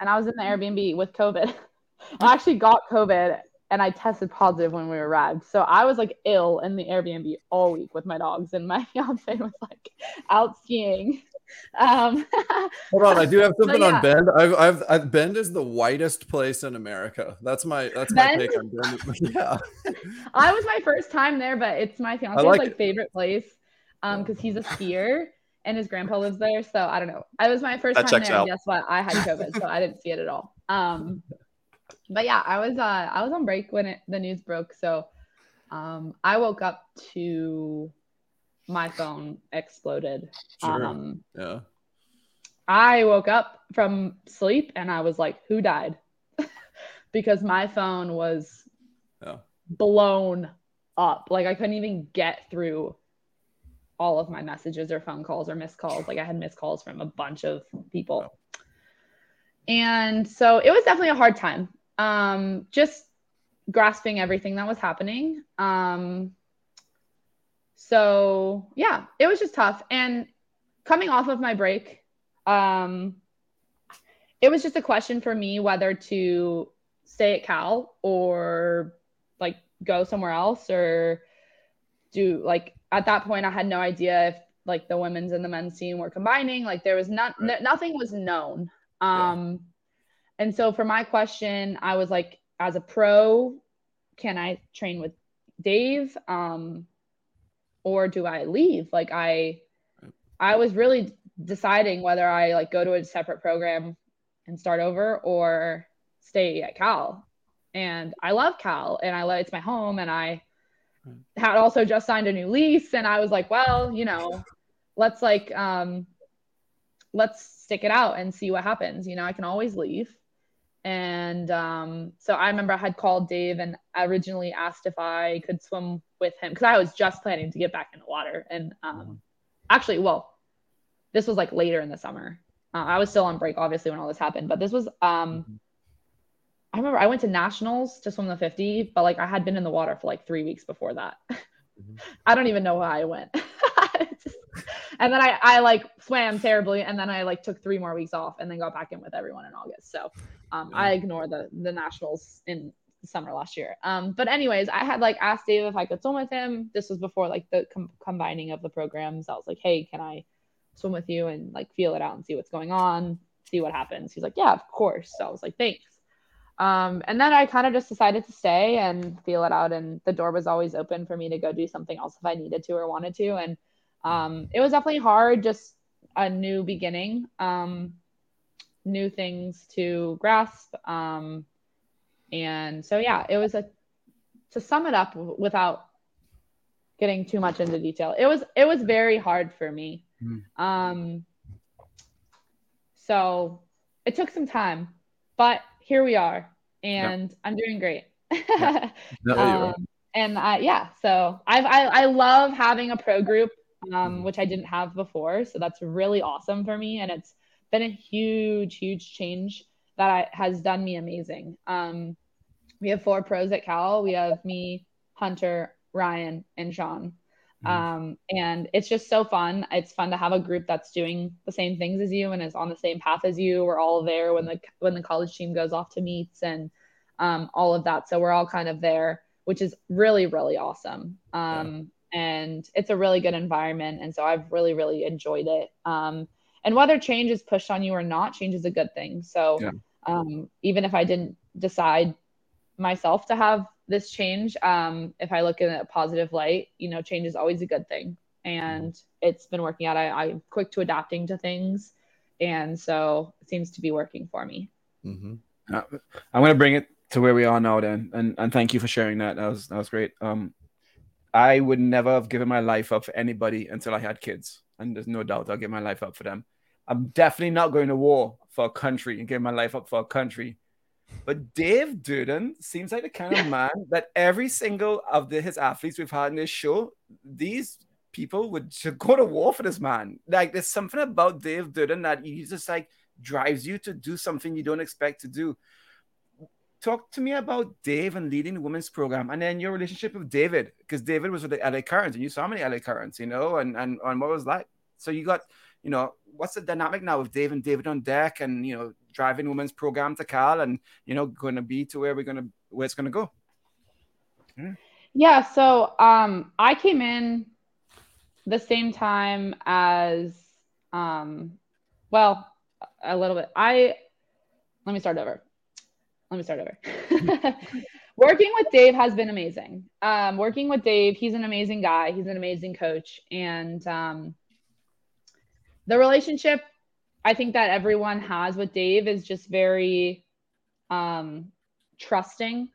Speaker 1: and I was in the Airbnb with COVID. I actually got COVID and I tested positive when we arrived. So I was like ill in the Airbnb all week with my dogs, and my fiance was like out skiing. Um,
Speaker 3: Hold on, I do have something yeah. on Bend. I've, I've, I've, Bend is the whitest place in America. That's my that's my Bend? on Bend. yeah,
Speaker 1: I was my first time there, but it's my fiance's like, like favorite place um because he's a skier and his grandpa lives there. So I don't know. I was my first that time there. Out. guess what? I had COVID, so I didn't see it at all. Um, but yeah, I was uh I was on break when it, the news broke, so um I woke up to my phone exploded.
Speaker 3: Sure. Um yeah.
Speaker 1: I woke up from sleep and I was like, who died? because my phone was yeah. blown up. Like I couldn't even get through all of my messages or phone calls or missed calls. Like I had missed calls from a bunch of people. Yeah. And so it was definitely a hard time um, just grasping everything that was happening. Um, so yeah, it was just tough. And coming off of my break, um, it was just a question for me whether to stay at Cal or like go somewhere else or do like at that point I had no idea if like the women's and the men's team were combining like there was not right. n- nothing was known um and so for my question, I was like, as a pro, can I train with Dave um, or do I leave? Like I I was really deciding whether I like go to a separate program and start over or stay at Cal. And I love Cal and I love it's my home and I had also just signed a new lease and I was like, well, you know, let's like um let's stick it out and see what happens. You know, I can always leave. And um, so I remember I had called Dave and originally asked if I could swim with him because I was just planning to get back in the water. And um, mm-hmm. actually, well, this was like later in the summer. Uh, I was still on break, obviously, when all this happened. But this was, um, mm-hmm. I remember I went to nationals to swim the 50, but like I had been in the water for like three weeks before that. Mm-hmm. I don't even know why I went. Just, and then I, I like swam terribly and then I like took three more weeks off and then got back in with everyone in August. So um, yeah. I ignore the the nationals in summer last year. Um, but anyways, I had like asked Dave if I could swim with him. This was before like the com- combining of the programs. I was like, hey, can I swim with you and like feel it out and see what's going on, see what happens. He's like, yeah, of course. So I was like, thanks. Um, and then I kind of just decided to stay and feel it out. And the door was always open for me to go do something else if I needed to or wanted to. And um, it was definitely hard, just a new beginning, um, new things to grasp. Um, and so, yeah, it was a, to sum it up without getting too much into detail, it was, it was very hard for me. Mm. Um, so it took some time, but here we are and yep. I'm doing great. no, um, and I, yeah, so I've, I, I love having a pro group um, which I didn't have before. So that's really awesome for me. And it's been a huge, huge change that I, has done me amazing. Um, we have four pros at Cal. We have me, Hunter, Ryan, and Sean. Mm-hmm. Um, and it's just so fun. It's fun to have a group that's doing the same things as you and is on the same path as you. We're all there when the when the college team goes off to meets and um, all of that. So we're all kind of there, which is really really awesome. Um, and it's a really good environment. And so I've really, really enjoyed it. Um, and whether change is pushed on you or not, change is a good thing. So yeah. um, even if I didn't decide myself to have this change, um, if I look in a positive light, you know, change is always a good thing. And it's been working out. I, I'm quick to adapting to things. And so it seems to be working for me.
Speaker 2: Mm-hmm. Uh, I'm going to bring it to where we are now then. And, and thank you for sharing that. That was, that was great. Um, I would never have given my life up for anybody until I had kids. And there's no doubt I'll give my life up for them. I'm definitely not going to war for a country and give my life up for a country. But Dave Durden seems like the kind of man that every single of the, his athletes we've had in this show, these people would go to war for this man. Like there's something about Dave Durden that he just like drives you to do something you don't expect to do talk to me about Dave and leading the women's program and then your relationship with David, because David was with the LA Currents and you saw many LA Currents, you know, and, and, and what was that? So you got, you know, what's the dynamic now with Dave and David on deck and, you know, driving women's program to Cal and, you know, going to be to where we're going to, where it's going to go?
Speaker 1: Hmm. Yeah. So um, I came in the same time as, um, well, a little bit. I, let me start over let me start over. working with Dave has been amazing. Um, working with Dave, he's an amazing guy. He's an amazing coach, and um, the relationship I think that everyone has with Dave is just very um, trusting.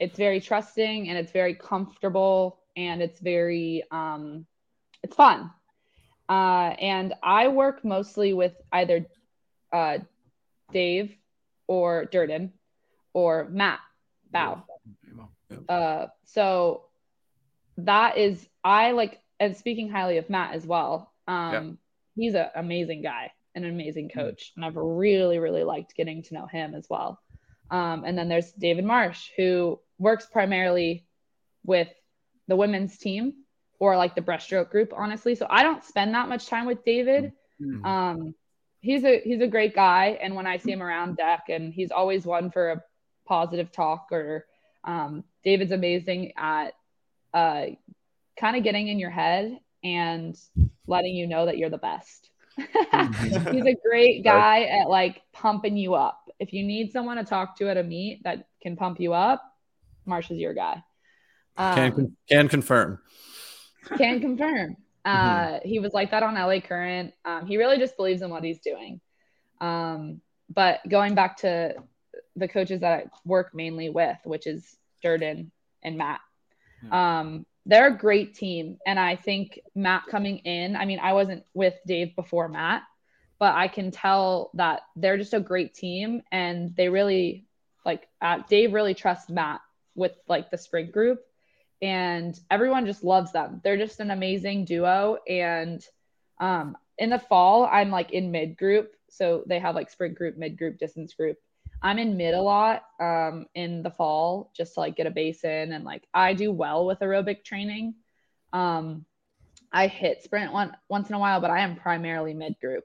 Speaker 1: It's very trusting, and it's very comfortable, and it's very um, it's fun. Uh, and I work mostly with either uh, Dave or Durden or Matt Bow. Uh, so that is I like and speaking highly of Matt as well. Um, he's an amazing guy, an amazing coach, and I've really really liked getting to know him as well. Um, and then there's David Marsh who works primarily with the women's team or like the breaststroke group, honestly. So I don't spend that much time with David. Mm-hmm. Um, he's a he's a great guy, and when I see him around deck, and he's always one for a positive talk or um, David's amazing at uh, kind of getting in your head and letting you know that you're the best. Mm-hmm. He's a great guy at like pumping you up. If you need someone to talk to at a meet that can pump you up, Marsh is your guy.
Speaker 3: Can
Speaker 1: Um,
Speaker 3: con- can confirm.
Speaker 1: can confirm. Uh, he was like that on LA Current. Um, he really just believes in what he's doing. Um, but going back to the coaches that I work mainly with, which is Durden and Matt, um, they're a great team. And I think Matt coming in, I mean, I wasn't with Dave before Matt, but I can tell that they're just a great team and they really like uh, Dave really trusts Matt with like the sprint group and everyone just loves them. They're just an amazing duo. And um, in the fall, I'm like in mid group. So they have like sprint group, mid group, distance group. I'm in mid a lot um, in the fall just to like get a base in. And like I do well with aerobic training. Um, I hit sprint one, once in a while, but I am primarily mid group.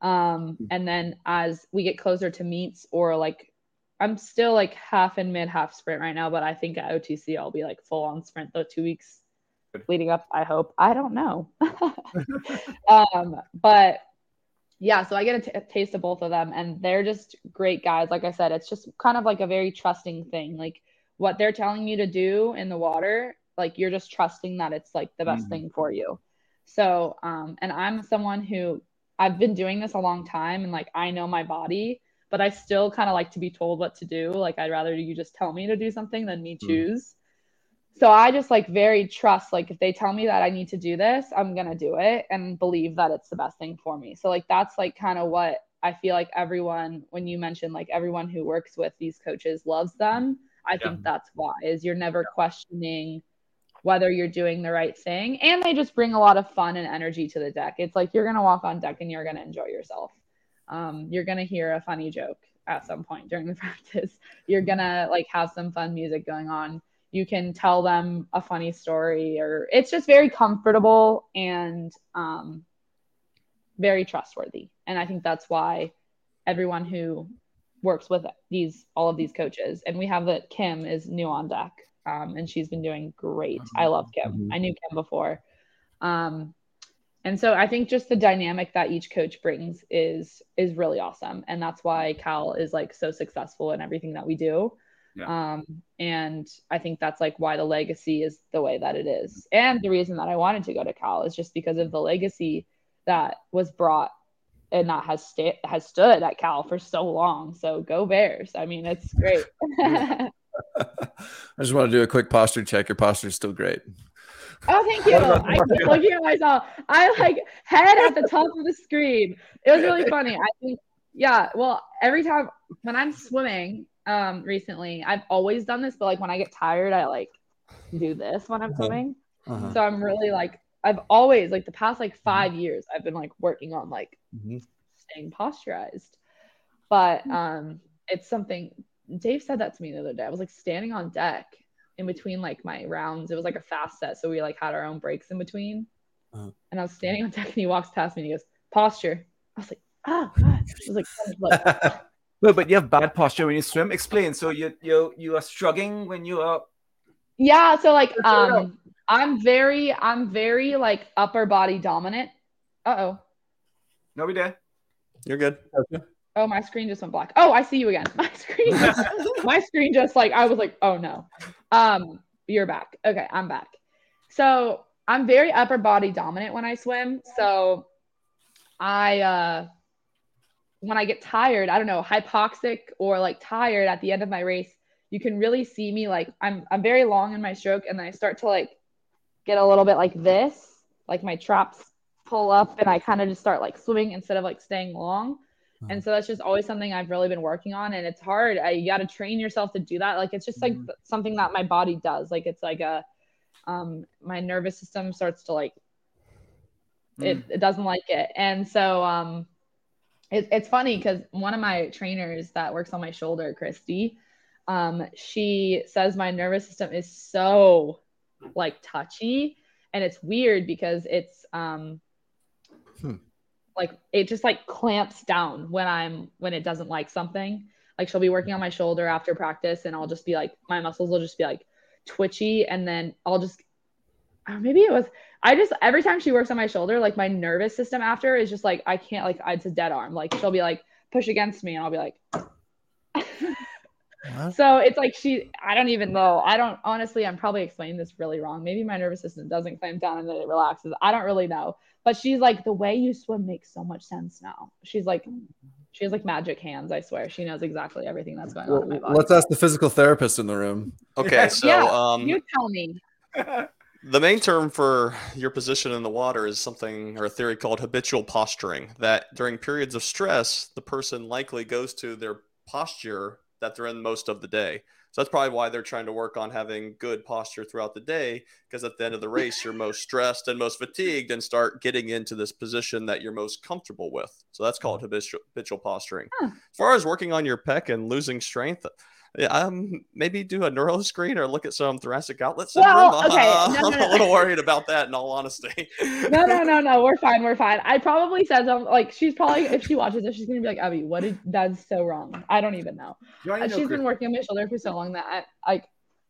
Speaker 1: Um, and then as we get closer to meets or like I'm still like half in mid, half sprint right now, but I think at OTC I'll be like full on sprint the two weeks leading up. I hope. I don't know. um, but yeah, so I get a, t- a taste of both of them, and they're just great guys. Like I said, it's just kind of like a very trusting thing. Like what they're telling you to do in the water, like you're just trusting that it's like the best
Speaker 2: Mhm.
Speaker 1: thing for you. So, um, and I'm someone who I've been doing this a long time, and like I know my body but I still kind of like to be told what to do. Like I'd rather you just tell me to do something than me
Speaker 2: Mm.
Speaker 1: So I just like very trust like if they tell me that I need to do this, I'm going to do it and believe that it's the best thing for me. So like that's like kind of what I feel like everyone when you mentioned like everyone who works with these coaches loves them. I
Speaker 2: Yeah.
Speaker 1: think that's why is you're never questioning whether you're doing the right thing and they just bring a lot of fun and energy to the deck. It's like you're going to walk on deck and you're going to enjoy yourself um, you're gonna hear a funny joke at some point during the practice. You're gonna like have some fun music going on. You can tell them a funny story, or it's just very comfortable and um, very trustworthy. And I think that's why everyone who works with these all of these coaches, and we have that Kim is new on deck, um, and she's been doing great. I love Kim.
Speaker 3: Mhm.
Speaker 1: I knew Kim before. Um, and so I think just the dynamic that each coach brings is is really awesome, and that's why Cal is like so successful in everything that we do. Um, and I think that's like why the legacy is the way that it is, and the reason that I wanted to go to Cal is just because of the legacy that was brought and that has sta- has stood at Cal for so long. So go Bears! I mean, it's great.
Speaker 3: I just want to do a quick posture check. Your posture is still great.
Speaker 1: Oh, thank you. I keep looking at myself. I like head at the top of the screen. It was really funny. I think, yeah. Well, every time when I'm swimming, um, recently, I've always done this, but like when I get tired, I like do this when I'm
Speaker 3: Uh-huh.
Speaker 1: swimming.
Speaker 3: Uh-huh.
Speaker 1: So I'm really like, I've always like the past like five years, I've been like working on like
Speaker 3: Mhm.
Speaker 1: staying posturized. But um, it's something Dave said that to me the other day. I was like standing on deck in between like my rounds. It was like a fast set, so we like had our own breaks in between.
Speaker 3: Uh-huh.
Speaker 1: And I was standing on deck, and he walks past me and he goes, "Posture." I was like, "Oh God!" I was like
Speaker 2: Well, but you have bad posture when you swim. Explain. So you you you are struggling when you are.
Speaker 1: yeah. So like,
Speaker 2: Let's hear it
Speaker 1: um, I'm very, I'm very like upper body dominant. Uh oh.
Speaker 2: No, we there.
Speaker 4: You're good.
Speaker 1: Oh, my screen just went black. Oh, I see you again. My screen, just, my screen just like I was like, oh no. Um, you're back. Okay, I'm back. So I'm very upper body dominant when I swim. So I uh when I get tired, I don't know, hypoxic or like tired at the end of my race, you can really see me like I'm I'm very long in my stroke and then I start to like get a little bit like this, like my traps pull up and I kind of just start like swimming instead of like staying long. And so that's just always something I've really been working on. And it's hard. I, you got to train yourself to do that. Like it's just like
Speaker 2: Mhm.
Speaker 1: th- something that my body does. Like it's like a, um, my nervous system starts to like, it, it doesn't like it. And so, um, it, it's funny because one of my trainers that works on my shoulder, Christy, um, she says my nervous system is so like touchy and it's weird because it's um
Speaker 3: Hmm.
Speaker 1: like it just like clamps down when I'm when it doesn't like something. Like she'll be working on my shoulder after practice and I'll just be like my muscles will just be like twitchy and then I'll just or maybe it was I just every time she works on my shoulder, like my nervous system after is just like I can't like it's a dead arm. Like she'll be like push against me and I'll be like
Speaker 3: What?
Speaker 1: So it's like she, I don't even know. I don't, honestly, I'm probably explaining this really wrong. Maybe my nervous system doesn't clamp down and then it relaxes. I don't really know. But she's like, the way you swim makes so much sense now. She's like, she has like magic hands, I swear. She knows exactly everything that's going on in my body.
Speaker 3: let's ask the physical therapist in the room.
Speaker 4: Okay, so
Speaker 1: Yeah,
Speaker 4: um,
Speaker 1: you tell me.
Speaker 4: The main term for your position in the water is something or a theory called habitual posturing. That during periods of stress, the person likely goes to their posture that they're in most of the day. So that's probably why they're trying to work on having good posture throughout the day, because at the end of the race, you're most stressed and most fatigued and start getting into this position that you're most comfortable with. So that's called habitual, habitual posturing.
Speaker 1: Huh.
Speaker 4: As far as working on your pec and losing strength, um, maybe do a neuro screen or look at some thoracic outlet syndrome.
Speaker 1: Well, okay, no,
Speaker 4: I'm
Speaker 1: no, no.
Speaker 4: a little worried about that, in all honesty.
Speaker 1: No, no, no, no. We're fine. We're fine. I probably said something like she's probably if she watches this, she's gonna be like, Abbey, what did that's so wrong. I don't even know.
Speaker 2: You wanna
Speaker 1: Uh,
Speaker 2: know,
Speaker 1: she's
Speaker 2: Chris-
Speaker 1: been working on my shoulder for so long that I like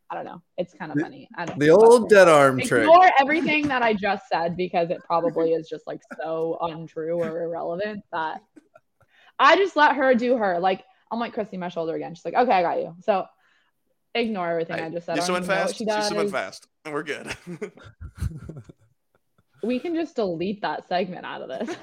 Speaker 1: I don't know. It's kind of funny. I don't
Speaker 3: The
Speaker 1: know about
Speaker 3: old
Speaker 1: it.
Speaker 3: dead arm trick.
Speaker 1: Ignore everything that I just said because it probably is just like so untrue or irrelevant that I just let her do her. Like I'm like Christy, my shoulder again. She's like, okay, I got you. So ignore everything I just said.
Speaker 4: you
Speaker 1: I don't
Speaker 4: swim
Speaker 1: even know what
Speaker 4: fast.
Speaker 1: she
Speaker 4: She
Speaker 1: does.
Speaker 4: fast. and We're good.
Speaker 1: We can just delete that segment out of this.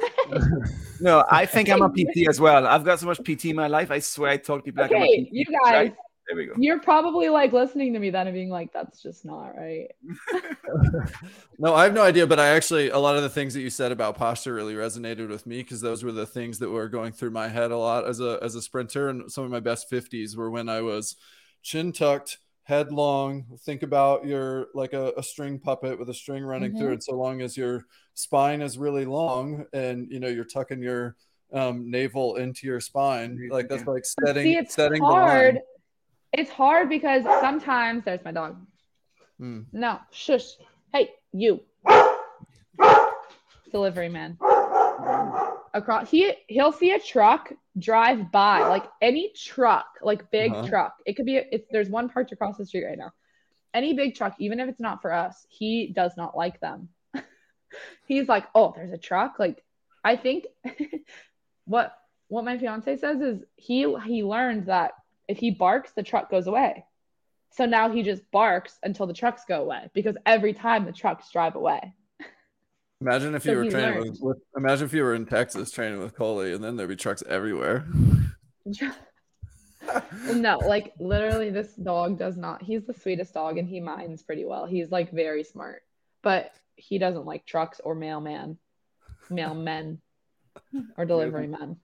Speaker 2: No, I think I'm a PT as well. I've got so much PT in my life. I swear I talk to people like I'm a
Speaker 1: okay,
Speaker 2: PT.
Speaker 1: you guys,
Speaker 2: Right? There we go.
Speaker 1: you're probably like listening to me then and being like, that's just not right.
Speaker 3: No, I have no idea, but I actually a lot of the things that you said about posture really resonated with me because those were the things that were going through my head a lot as a as a sprinter, and some of my best fifties were when I was chin tucked, head long. Think about your like a, a string puppet with a string running through it. So long as your spine is really long and you know you're tucking your um, navel into your spine, like that's like setting
Speaker 1: See, it's
Speaker 3: setting
Speaker 1: hard.
Speaker 3: the line.
Speaker 1: It's hard because sometimes there's my dog.
Speaker 3: Hmm.
Speaker 1: No, shush. Hey, you. Delivery man. Across he he'll see a truck drive by, like any truck, like big
Speaker 3: Uh-huh.
Speaker 1: truck. It could be if there's one parked across the street right now. Any big truck, even if it's not for us, he does not like them. He's like, oh, there's a truck. Like, I think what what my fiance says is he he learned that if he barks, the truck goes away. So now he just barks until the trucks go away because every time the trucks drive away.
Speaker 3: Imagine if
Speaker 1: So
Speaker 3: you were training with, with imagine if you were in Texas training with Coley and then there'd be trucks everywhere.
Speaker 1: no, like literally, this dog does not. He's the sweetest dog and he minds pretty well. He's like very smart, but he doesn't like trucks or mailman, mailmen, or delivery men.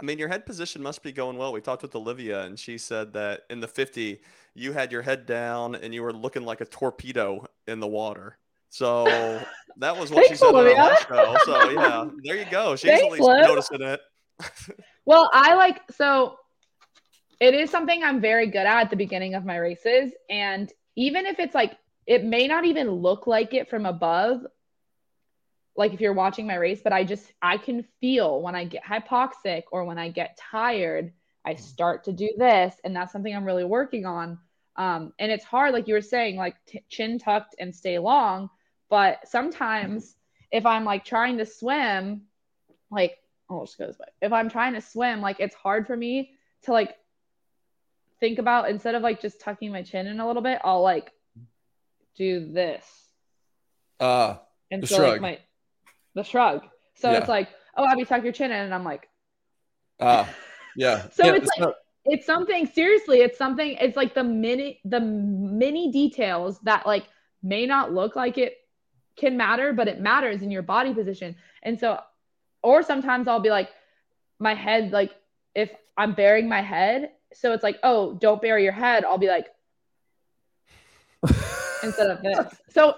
Speaker 4: I mean, your head position must be going well. We talked with Olivia, and she said that in the 50, you had your head down and you were looking like a torpedo in the water. So that was what she
Speaker 1: Thanks,
Speaker 4: said on our
Speaker 1: Olivia.
Speaker 4: show. So yeah, there you go. She's
Speaker 1: Thanks,
Speaker 4: at least
Speaker 1: Liv.
Speaker 4: noticing it.
Speaker 1: Well, I like so it is something I'm very good at at the beginning of my races. And even if it's like, it may not even look like it from above, like if you're watching my race, but I just, I can feel when I get hypoxic or when I get tired, I start to do this. And that's something I'm really working on. Um, and it's hard, like you were saying, like t- chin tucked and stay long. But sometimes if I'm like trying to swim, like, I'll just go this way. If I'm trying to swim, like it's hard for me to like think about instead of like just tucking my chin in a little bit, I'll like do this.
Speaker 3: Ah,
Speaker 1: And so
Speaker 3: shrug.
Speaker 1: like my the shrug. So
Speaker 3: Yeah.
Speaker 1: it's like, oh Abbey, tuck your chin in, and I'm like,
Speaker 3: ah, yeah.
Speaker 1: So
Speaker 3: Yeah,
Speaker 1: it's like-
Speaker 3: not-
Speaker 1: it's something seriously, it's something, it's like the mini the mini details that like may not look like it can matter, but it matters in your body position. And so or sometimes I'll be like, my head, like if I'm burying my head, so it's like, oh, don't bury your head, I'll be like instead of this. So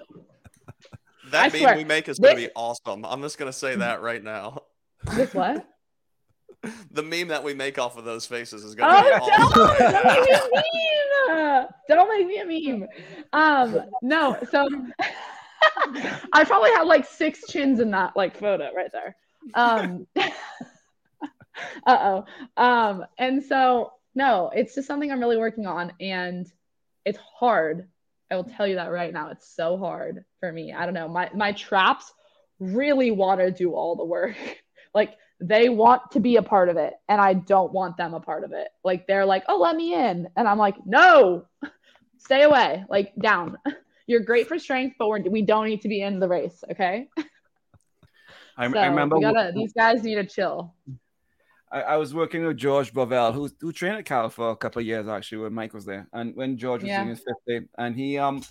Speaker 4: That
Speaker 1: I
Speaker 4: meme
Speaker 1: swear,
Speaker 4: we make is going to be awesome. I'm just going to say that right now.
Speaker 1: this what?
Speaker 4: The meme that we make off of those faces is going to be
Speaker 1: Oh,
Speaker 4: awesome.
Speaker 1: don't, don't make me a meme. Don't make me a meme. Um, no, so I probably had like six chins in that like photo right there. Um, uh oh. Um, and so no, it's just something I'm really working on, and it's hard. I will tell you that right now. It's so hard for me. I don't know. My my traps really want to do all the work. like they want to be a part of it and I don't want them a part of it. Like they're like, "Oh, let me in." And I'm like, "No. Stay away. Like down. You're great for strength, but we're, we don't need to be in the race, okay?"
Speaker 2: I,
Speaker 1: so
Speaker 2: I remember
Speaker 1: gotta, these guys need to chill.
Speaker 2: I, I was working with George Bovell, who who trained at Cal for a couple of years actually when Mike was there, and when George was
Speaker 1: Yeah.
Speaker 2: in his 50, and he um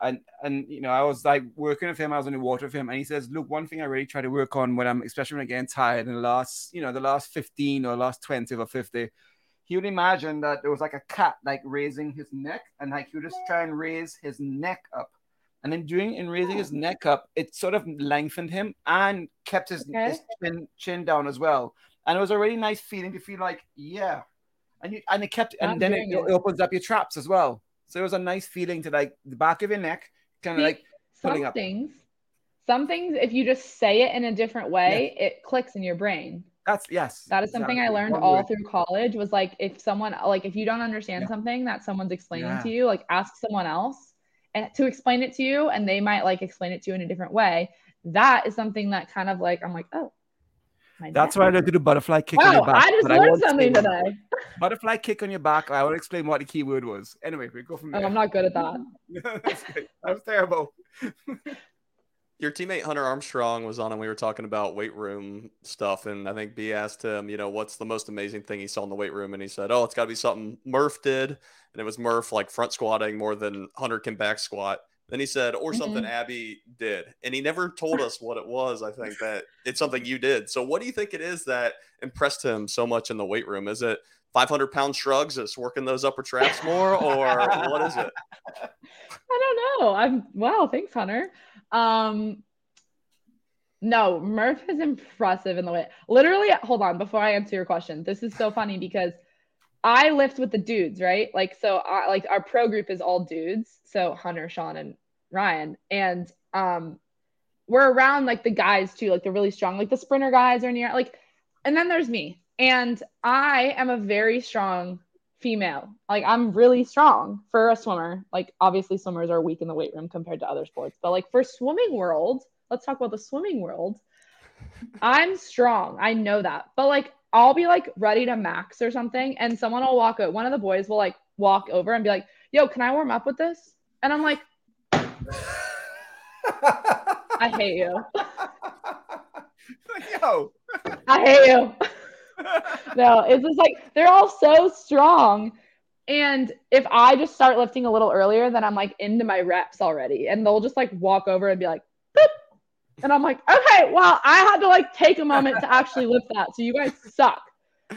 Speaker 2: and and you know I was like working with him, I was on the water with him, and he says, look, one thing I really try to work on when I'm especially when I'm getting tired in the last you know the last 15 or last 20 or 50. He would imagine that there was like a cat like raising his neck, and like he would just try and raise his neck up. And then doing in raising his neck up, it sort of lengthened him and kept his,
Speaker 1: Okay.
Speaker 2: his chin, chin down as well. And it was a really nice feeling to feel like, yeah. And you and it kept
Speaker 1: I'm
Speaker 2: and then it, it opens up your traps as well. So it was a nice feeling to like the back of your neck, kind of like pulling
Speaker 1: some
Speaker 2: up.
Speaker 1: things, some things, if you just say it in a different way, it clicks in your brain.
Speaker 2: that's yes.
Speaker 1: That is something I learned
Speaker 2: One
Speaker 1: all
Speaker 2: word.
Speaker 1: through college was like if someone like if you don't understand
Speaker 2: Yeah.
Speaker 1: something that someone's explaining
Speaker 2: Yeah.
Speaker 1: to you, like ask someone else and to explain it to you and they might like explain it to you in a different way. That is something that kind of like I'm like, oh. My
Speaker 2: That's why I learned to do butterfly kick on your back.
Speaker 1: I just learned
Speaker 2: won't
Speaker 1: something
Speaker 2: say-
Speaker 1: today.
Speaker 2: Butterfly kick on your back. I will explain what the key word was. Anyway, we go from
Speaker 1: Oh,
Speaker 2: there.
Speaker 1: I'm not good at that.
Speaker 2: That's great. that was terrible.
Speaker 4: Your teammate Hunter Armstrong was on and we were talking about weight room stuff. And I think B asked him, you know, what's the most amazing thing he saw in the weight room? And he said, Oh, it's got to be something Murph did. And it was Murph like front squatting more than Hunter can back squat. Then he said, or something Abbey did. And he never told us what it was. I think that it's something you did. So what do you think it is that impressed him so much in the weight room? Is it 500 pound shrugs? Is working those upper traps more? Or what is it?
Speaker 1: I don't know. I'm wow, thanks, Hunter. Um no, Murph is impressive in the way. Literally, hold on before I answer your question. This is so funny because I lift with the dudes, right? Like so I, like our pro group is all dudes. So Hunter, Sean and Ryan and um we're around like the guys too, like the really strong, like the sprinter guys are near like and then there's me. And I am a very strong female. Like I'm really strong for a swimmer. Like obviously swimmers are weak in the weight room compared to other sports, but like for swimming world, let's talk about the swimming world. I'm strong. I know that. But like I'll be like ready to max or something and someone will walk out. One of the boys will like walk over and be like, "Yo, can I warm up with this?" And I'm like, "I hate you.
Speaker 2: Yo.
Speaker 1: I hate you." no, it's just like they're all so strong. And if I just start lifting a little earlier, then I'm like into my reps already. And they'll just like walk over and be like, Boop. and I'm like, okay, well, I had to like take a moment to actually lift that. So you guys suck.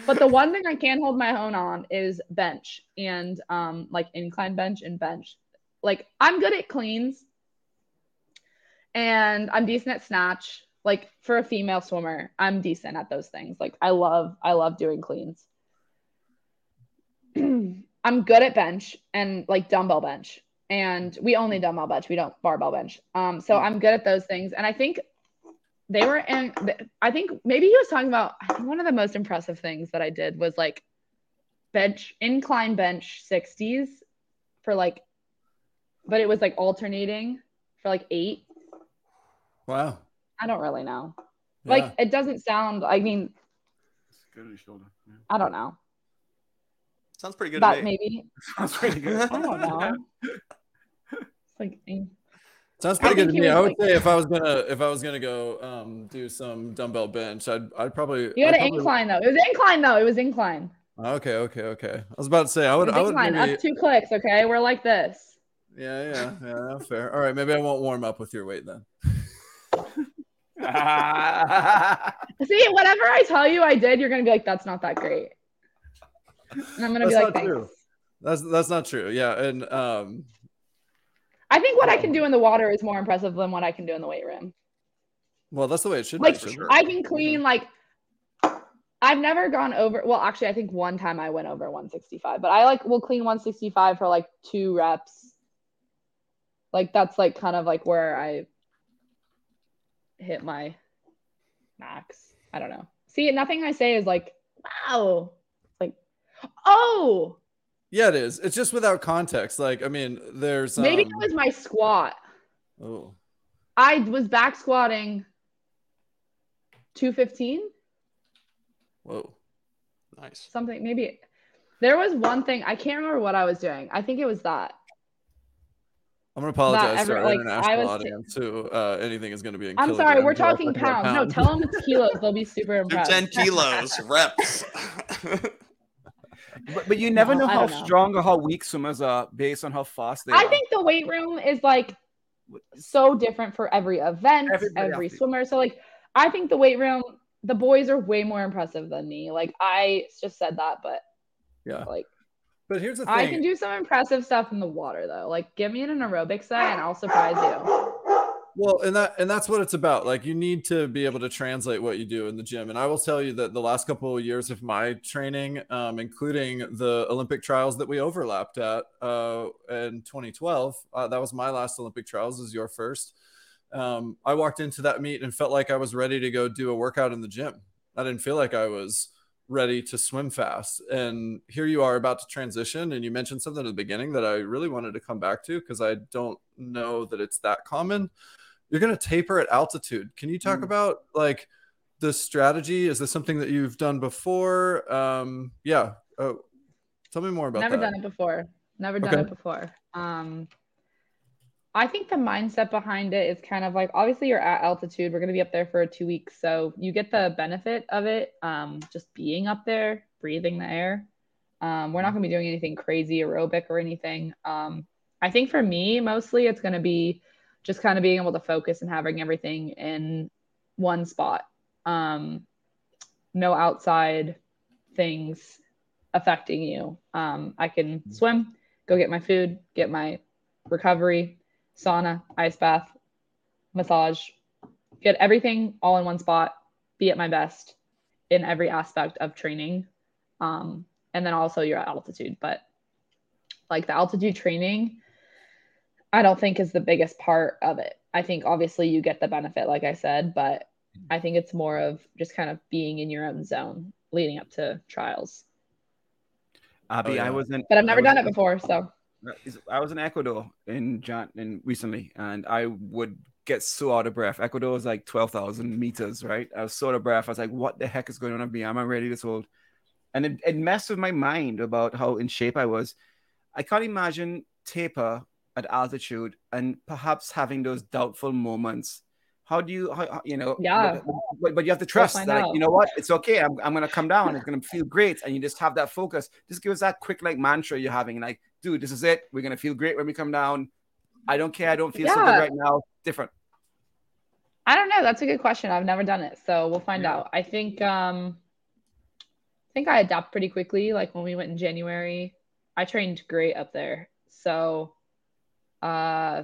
Speaker 1: But the one thing I can hold my own on is bench and um like incline bench and bench. Like I'm good at cleans and I'm decent at snatch. Like for a female swimmer, I'm decent at those things. Like I love I love doing cleans. I'm good at bench and like dumbbell bench. And we only dumbbell bench, we don't barbell bench. Um so I'm good at those things and I think they were in I think maybe he was talking about one of the most impressive things that I did was like bench incline bench 60s for like but it was like alternating for like 8
Speaker 3: Wow.
Speaker 1: I don't really know.
Speaker 3: Yeah.
Speaker 1: Like it doesn't sound. I mean,
Speaker 2: Good on your shoulder. Yeah.
Speaker 1: I don't know.
Speaker 4: Sounds pretty good
Speaker 1: That
Speaker 4: to
Speaker 1: maybe.
Speaker 2: Sounds pretty good.
Speaker 1: I don't know. It's like eh.
Speaker 3: Sounds
Speaker 1: I
Speaker 3: pretty good to me. I would
Speaker 1: like-
Speaker 3: say if I was gonna if I was gonna go um do some dumbbell bench, I'd I'd probably
Speaker 1: you had
Speaker 3: I'd
Speaker 1: an
Speaker 3: probably-
Speaker 1: incline though. It was incline though. It was incline.
Speaker 3: Okay, okay, okay. I was about to say I
Speaker 1: It
Speaker 3: would
Speaker 1: was
Speaker 3: I would
Speaker 1: incline.
Speaker 3: maybe,
Speaker 1: That's two clicks. Okay, we're like this.
Speaker 3: Yeah, yeah, yeah, fair. All right, maybe I won't warm up with your weight then.
Speaker 1: See, whatever I tell you I did, you're gonna be like, that's not that great. And I'm gonna
Speaker 3: That's
Speaker 1: be
Speaker 3: not
Speaker 1: like, thanks.
Speaker 3: true. That's that's not true. Yeah, and um
Speaker 1: I think what I can do in the water is more impressive than what I can do in the weight room.
Speaker 3: well that's the way it should
Speaker 1: Like
Speaker 3: be. shouldn't
Speaker 4: sure.
Speaker 1: I can clean like I've never gone over well actually I think one time I went over 165, but I like will clean 165 for like two reps. Like that's like kind of like where I hit my max. I don't know. See, nothing I say is like, wow. It's like, oh,
Speaker 3: Yeah, it is. It's just without context. Like, I mean, there's um,
Speaker 1: maybe it was my squat.
Speaker 3: oh,
Speaker 1: I was back squatting 215
Speaker 3: Whoa.
Speaker 4: Nice.
Speaker 1: Something maybe there was one thing I can't remember what I was doing. I think it was that.
Speaker 3: I'm gonna apologize
Speaker 1: ever-
Speaker 3: to our
Speaker 1: like, I
Speaker 3: international
Speaker 1: was-
Speaker 3: audience who uh, anything is gonna be in
Speaker 1: I'm sorry, we're talking
Speaker 3: about
Speaker 1: pounds. No, tell them it's kilos. They'll be super impressed.
Speaker 4: 10 kilos reps.
Speaker 2: But, but you never
Speaker 1: No,
Speaker 2: know how
Speaker 1: know.
Speaker 2: strong or how weak swimmers are based on how fast they
Speaker 1: I
Speaker 2: are.
Speaker 1: think the weight room is like so different for every event,
Speaker 2: Everybody
Speaker 1: every swimmer. So like I think the weight room, the boys are way more impressive than me. Like I just said that, but
Speaker 3: Yeah.
Speaker 1: like
Speaker 3: But here's the thing.
Speaker 1: I can do some impressive stuff in the water though. Like give me an aerobic set and I'll surprise you.
Speaker 3: Well, and that and that's what it's about. Like you need to be able to translate what you do in the gym. And I will tell you that the last couple of years of my training, um, including the Olympic trials that we overlapped at uh, in 2012, uh, that was my last Olympic trials. Is your first? Um, I walked into that meet and felt like I was ready to go do a workout in the gym. I didn't feel like I was ready to swim fast. And here you are about to transition. And you mentioned something at the beginning that I really wanted to come back to because I don't know that it's that common. You're going to taper at altitude. Can you talk
Speaker 2: Mm.
Speaker 3: about like the strategy? Is this something that you've done before? Um, yeah. Uh, tell me more about
Speaker 1: Never
Speaker 3: that.
Speaker 1: done it before. Never done
Speaker 3: Okay.
Speaker 1: it before. Um I think the mindset behind it is kind of like obviously you're at altitude. We're gonna be up there for two weeks. So you get the benefit of it, um, just being up there, breathing the air. Um, we're not gonna be doing anything crazy aerobic or anything. Um, I think for me, mostly it's gonna be just kind of being able to focus and having everything in one spot. Um, no outside things affecting you. Um, I can swim, go get my food, get my recovery, sauna, ice bath, massage, get everything all in one spot, be at my best in every aspect of training. Um, and then also your altitude. But like the altitude training, I don't think is the biggest part of it. I think obviously you get the benefit, like I said, but I think it's more of just kind of being in your own zone leading up to trials.
Speaker 2: Abbey,
Speaker 3: yeah.
Speaker 2: I wasn't.
Speaker 1: But I've never done it before, so Uh,
Speaker 2: I was in Ecuador in Jan in recently, and I would get so out of breath. Ecuador is like twelve thousand meters, right? I was so out of breath. I was like, "What the heck is going on with me? Am I ready this old?" And it, it messed with my mind about how in shape I was. I can't imagine taper at altitude and perhaps having those doubtful moments. How do you, how, you know?
Speaker 1: Yeah.
Speaker 2: But, but, you have to trust that, like, you know what? It's okay. I'm, I'm gonna come down. It's gonna feel great, and you just have that focus. Just give us that quick like mantra you're having, like, dude, this is it. We're gonna feel great when we come down. I don't care. I don't feel so good right now. Different.
Speaker 1: I don't know. That's a good question. I've never done it, so we'll find
Speaker 2: Yeah.
Speaker 1: out. I think um I think I adapt pretty quickly. Like when we went in January, I trained great up there. So uh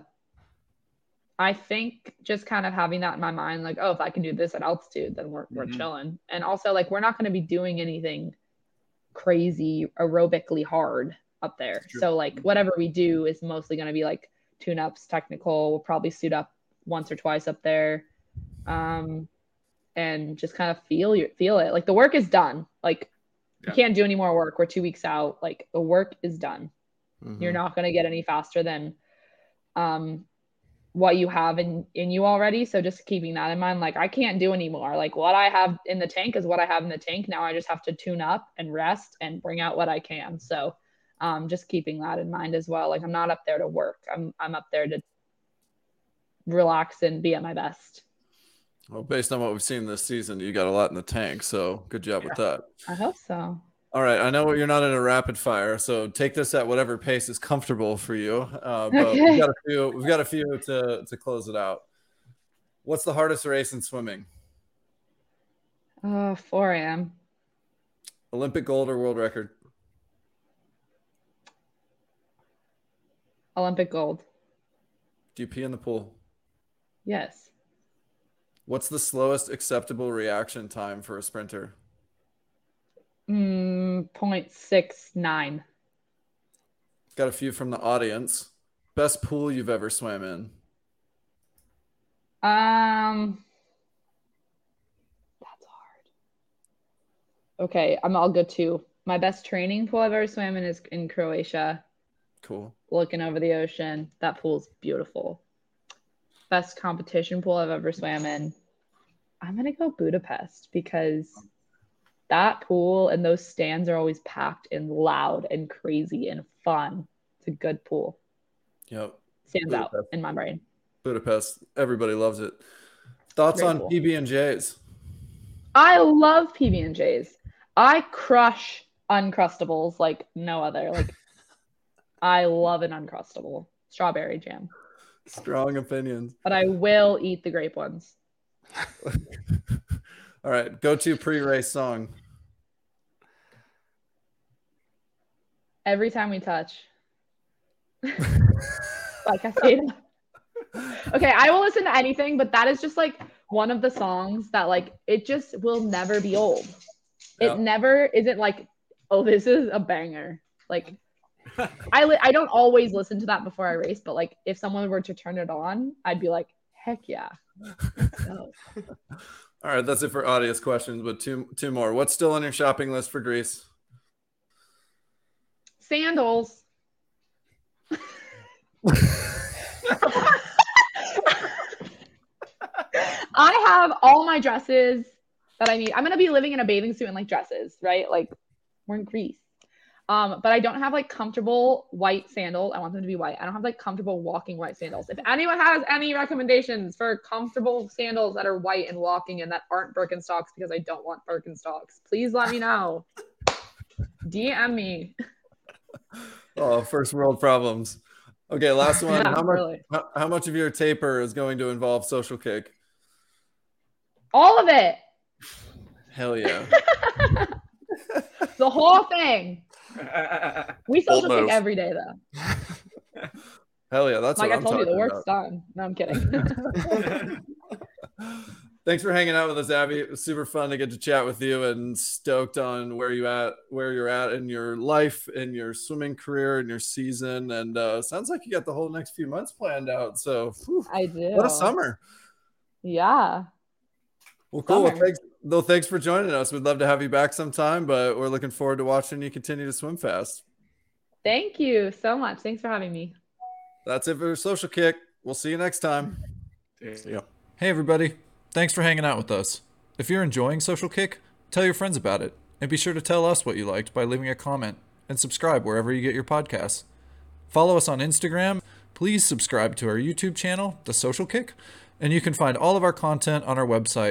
Speaker 1: I think just kind of having that in my mind, like, oh, if I can do this at altitude, then we're we're
Speaker 2: Mhm.
Speaker 1: chilling. And also like we're not gonna be doing anything crazy aerobically hard up there. So like whatever we do is mostly gonna be like tune ups, technical. We'll probably suit up once or twice up there. Um and just kind of feel your feel it. Like the work is done. Like
Speaker 2: Yeah.
Speaker 1: you can't do any more work. We're two weeks out. Like the work is done. You're
Speaker 3: Mhm.
Speaker 1: not gonna get any faster than um what you have in in you already. So just keeping that in mind, like I can't do anymore. Like what I have in the tank is what I have in the tank. Now I just have to tune up and rest and bring out what I can. So um just keeping that in mind as well. Like I'm not up there to work. I'm I'm up there to relax and be at my best.
Speaker 3: Well, based on what we've seen this season, you got a lot in the tank. So good job with that.
Speaker 1: I hope so.
Speaker 3: All right, I know you're not in a rapid fire, so take this at whatever pace is comfortable for you. Uh, but we've got a few. We've got a few to to close it out. What's the hardest race in swimming?
Speaker 1: Oh, 4 a.m.
Speaker 3: Olympic gold or world record?
Speaker 1: Olympic gold.
Speaker 3: Do you pee in the pool?
Speaker 1: Yes.
Speaker 3: What's the slowest acceptable reaction time for a sprinter?
Speaker 1: Mm, 0.69.
Speaker 3: Got a few from the audience. Best pool you've ever swam in?
Speaker 1: Um, that's hard. Okay, I'm all good too. My best training pool I've ever swam in is in Croatia,
Speaker 3: Cool.
Speaker 1: looking over the ocean. That pool's beautiful. Best competition pool I've ever swam in. I'm gonna go Budapest because that pool and those stands are always packed and loud and crazy and fun. It's a good pool.
Speaker 3: Yep.
Speaker 1: Stands out in my brain.
Speaker 3: Budapest. Everybody loves it. Thoughts
Speaker 1: Very
Speaker 3: on
Speaker 1: cool.
Speaker 3: PB and J's?
Speaker 1: I love PB and J's. I crush uncrustables like no other. Like I love an uncrustable strawberry jam,
Speaker 3: Strong opinions.
Speaker 1: but I will eat the grape ones.
Speaker 3: All right. Go to pre-race song.
Speaker 1: Every time we touch. like I say. Okay, I will listen to anything, but that is just like one of the songs that like it just will never be old. It never isn't like, oh, this is a banger. Like I li- I don't always listen to that before I race, but like if someone were to turn it on, I'd be like, heck yeah.
Speaker 3: All right, that's it for audience questions, but two two more. What's still on your shopping list for Greece?
Speaker 1: Sandals. I have all my dresses that I need. I'm gonna be living in a bathing suit and like dresses, right? Like we're in Greece. Um, but I don't have like comfortable white sandals. I want them to be white. I don't have like comfortable walking white sandals. If anyone has any recommendations for comfortable sandals that are white and walking and that aren't Birkenstocks because I don't want Birkenstocks, please let me know. DM me.
Speaker 3: Oh, first world problems. Okay, last one.
Speaker 1: Yeah,
Speaker 3: how much
Speaker 1: really.
Speaker 3: how, how much of your taper is going to involve social kick?
Speaker 1: All of it.
Speaker 3: Hell yeah.
Speaker 1: the whole thing. We
Speaker 4: Bold
Speaker 1: social kick
Speaker 4: move.
Speaker 1: every day though.
Speaker 3: Hell yeah. That's
Speaker 1: like
Speaker 3: what
Speaker 1: I
Speaker 3: I'm
Speaker 1: told you, the
Speaker 3: talking
Speaker 1: work's done. No, I'm kidding.
Speaker 3: Thanks for hanging out with us, Abbey. It was super fun to get to chat with you and stoked on where you at, where you're at in your life, in your swimming career, in your season, and uh, sounds like you got the whole next few months planned out. So, whew,
Speaker 1: I do.
Speaker 3: what a summer!
Speaker 1: Yeah.
Speaker 3: Well, cool.
Speaker 1: Summer.
Speaker 3: thanks, well, thanks for joining us. We'd love to have you back sometime, but we're looking forward to watching you continue to swim fast.
Speaker 1: Thank you so much. Thanks for having me.
Speaker 3: That's it for Social Kick. We'll see you next time.
Speaker 4: Yeah.
Speaker 5: Hey, everybody. Thanks for hanging out with us. If you're enjoying Social Kick, tell your friends about it. And be sure to tell us what you liked by leaving a comment and subscribe wherever you get your podcasts. Follow us on Instagram. Please subscribe to our YouTube channel, The Social Kick. And you can find all of our content on our website,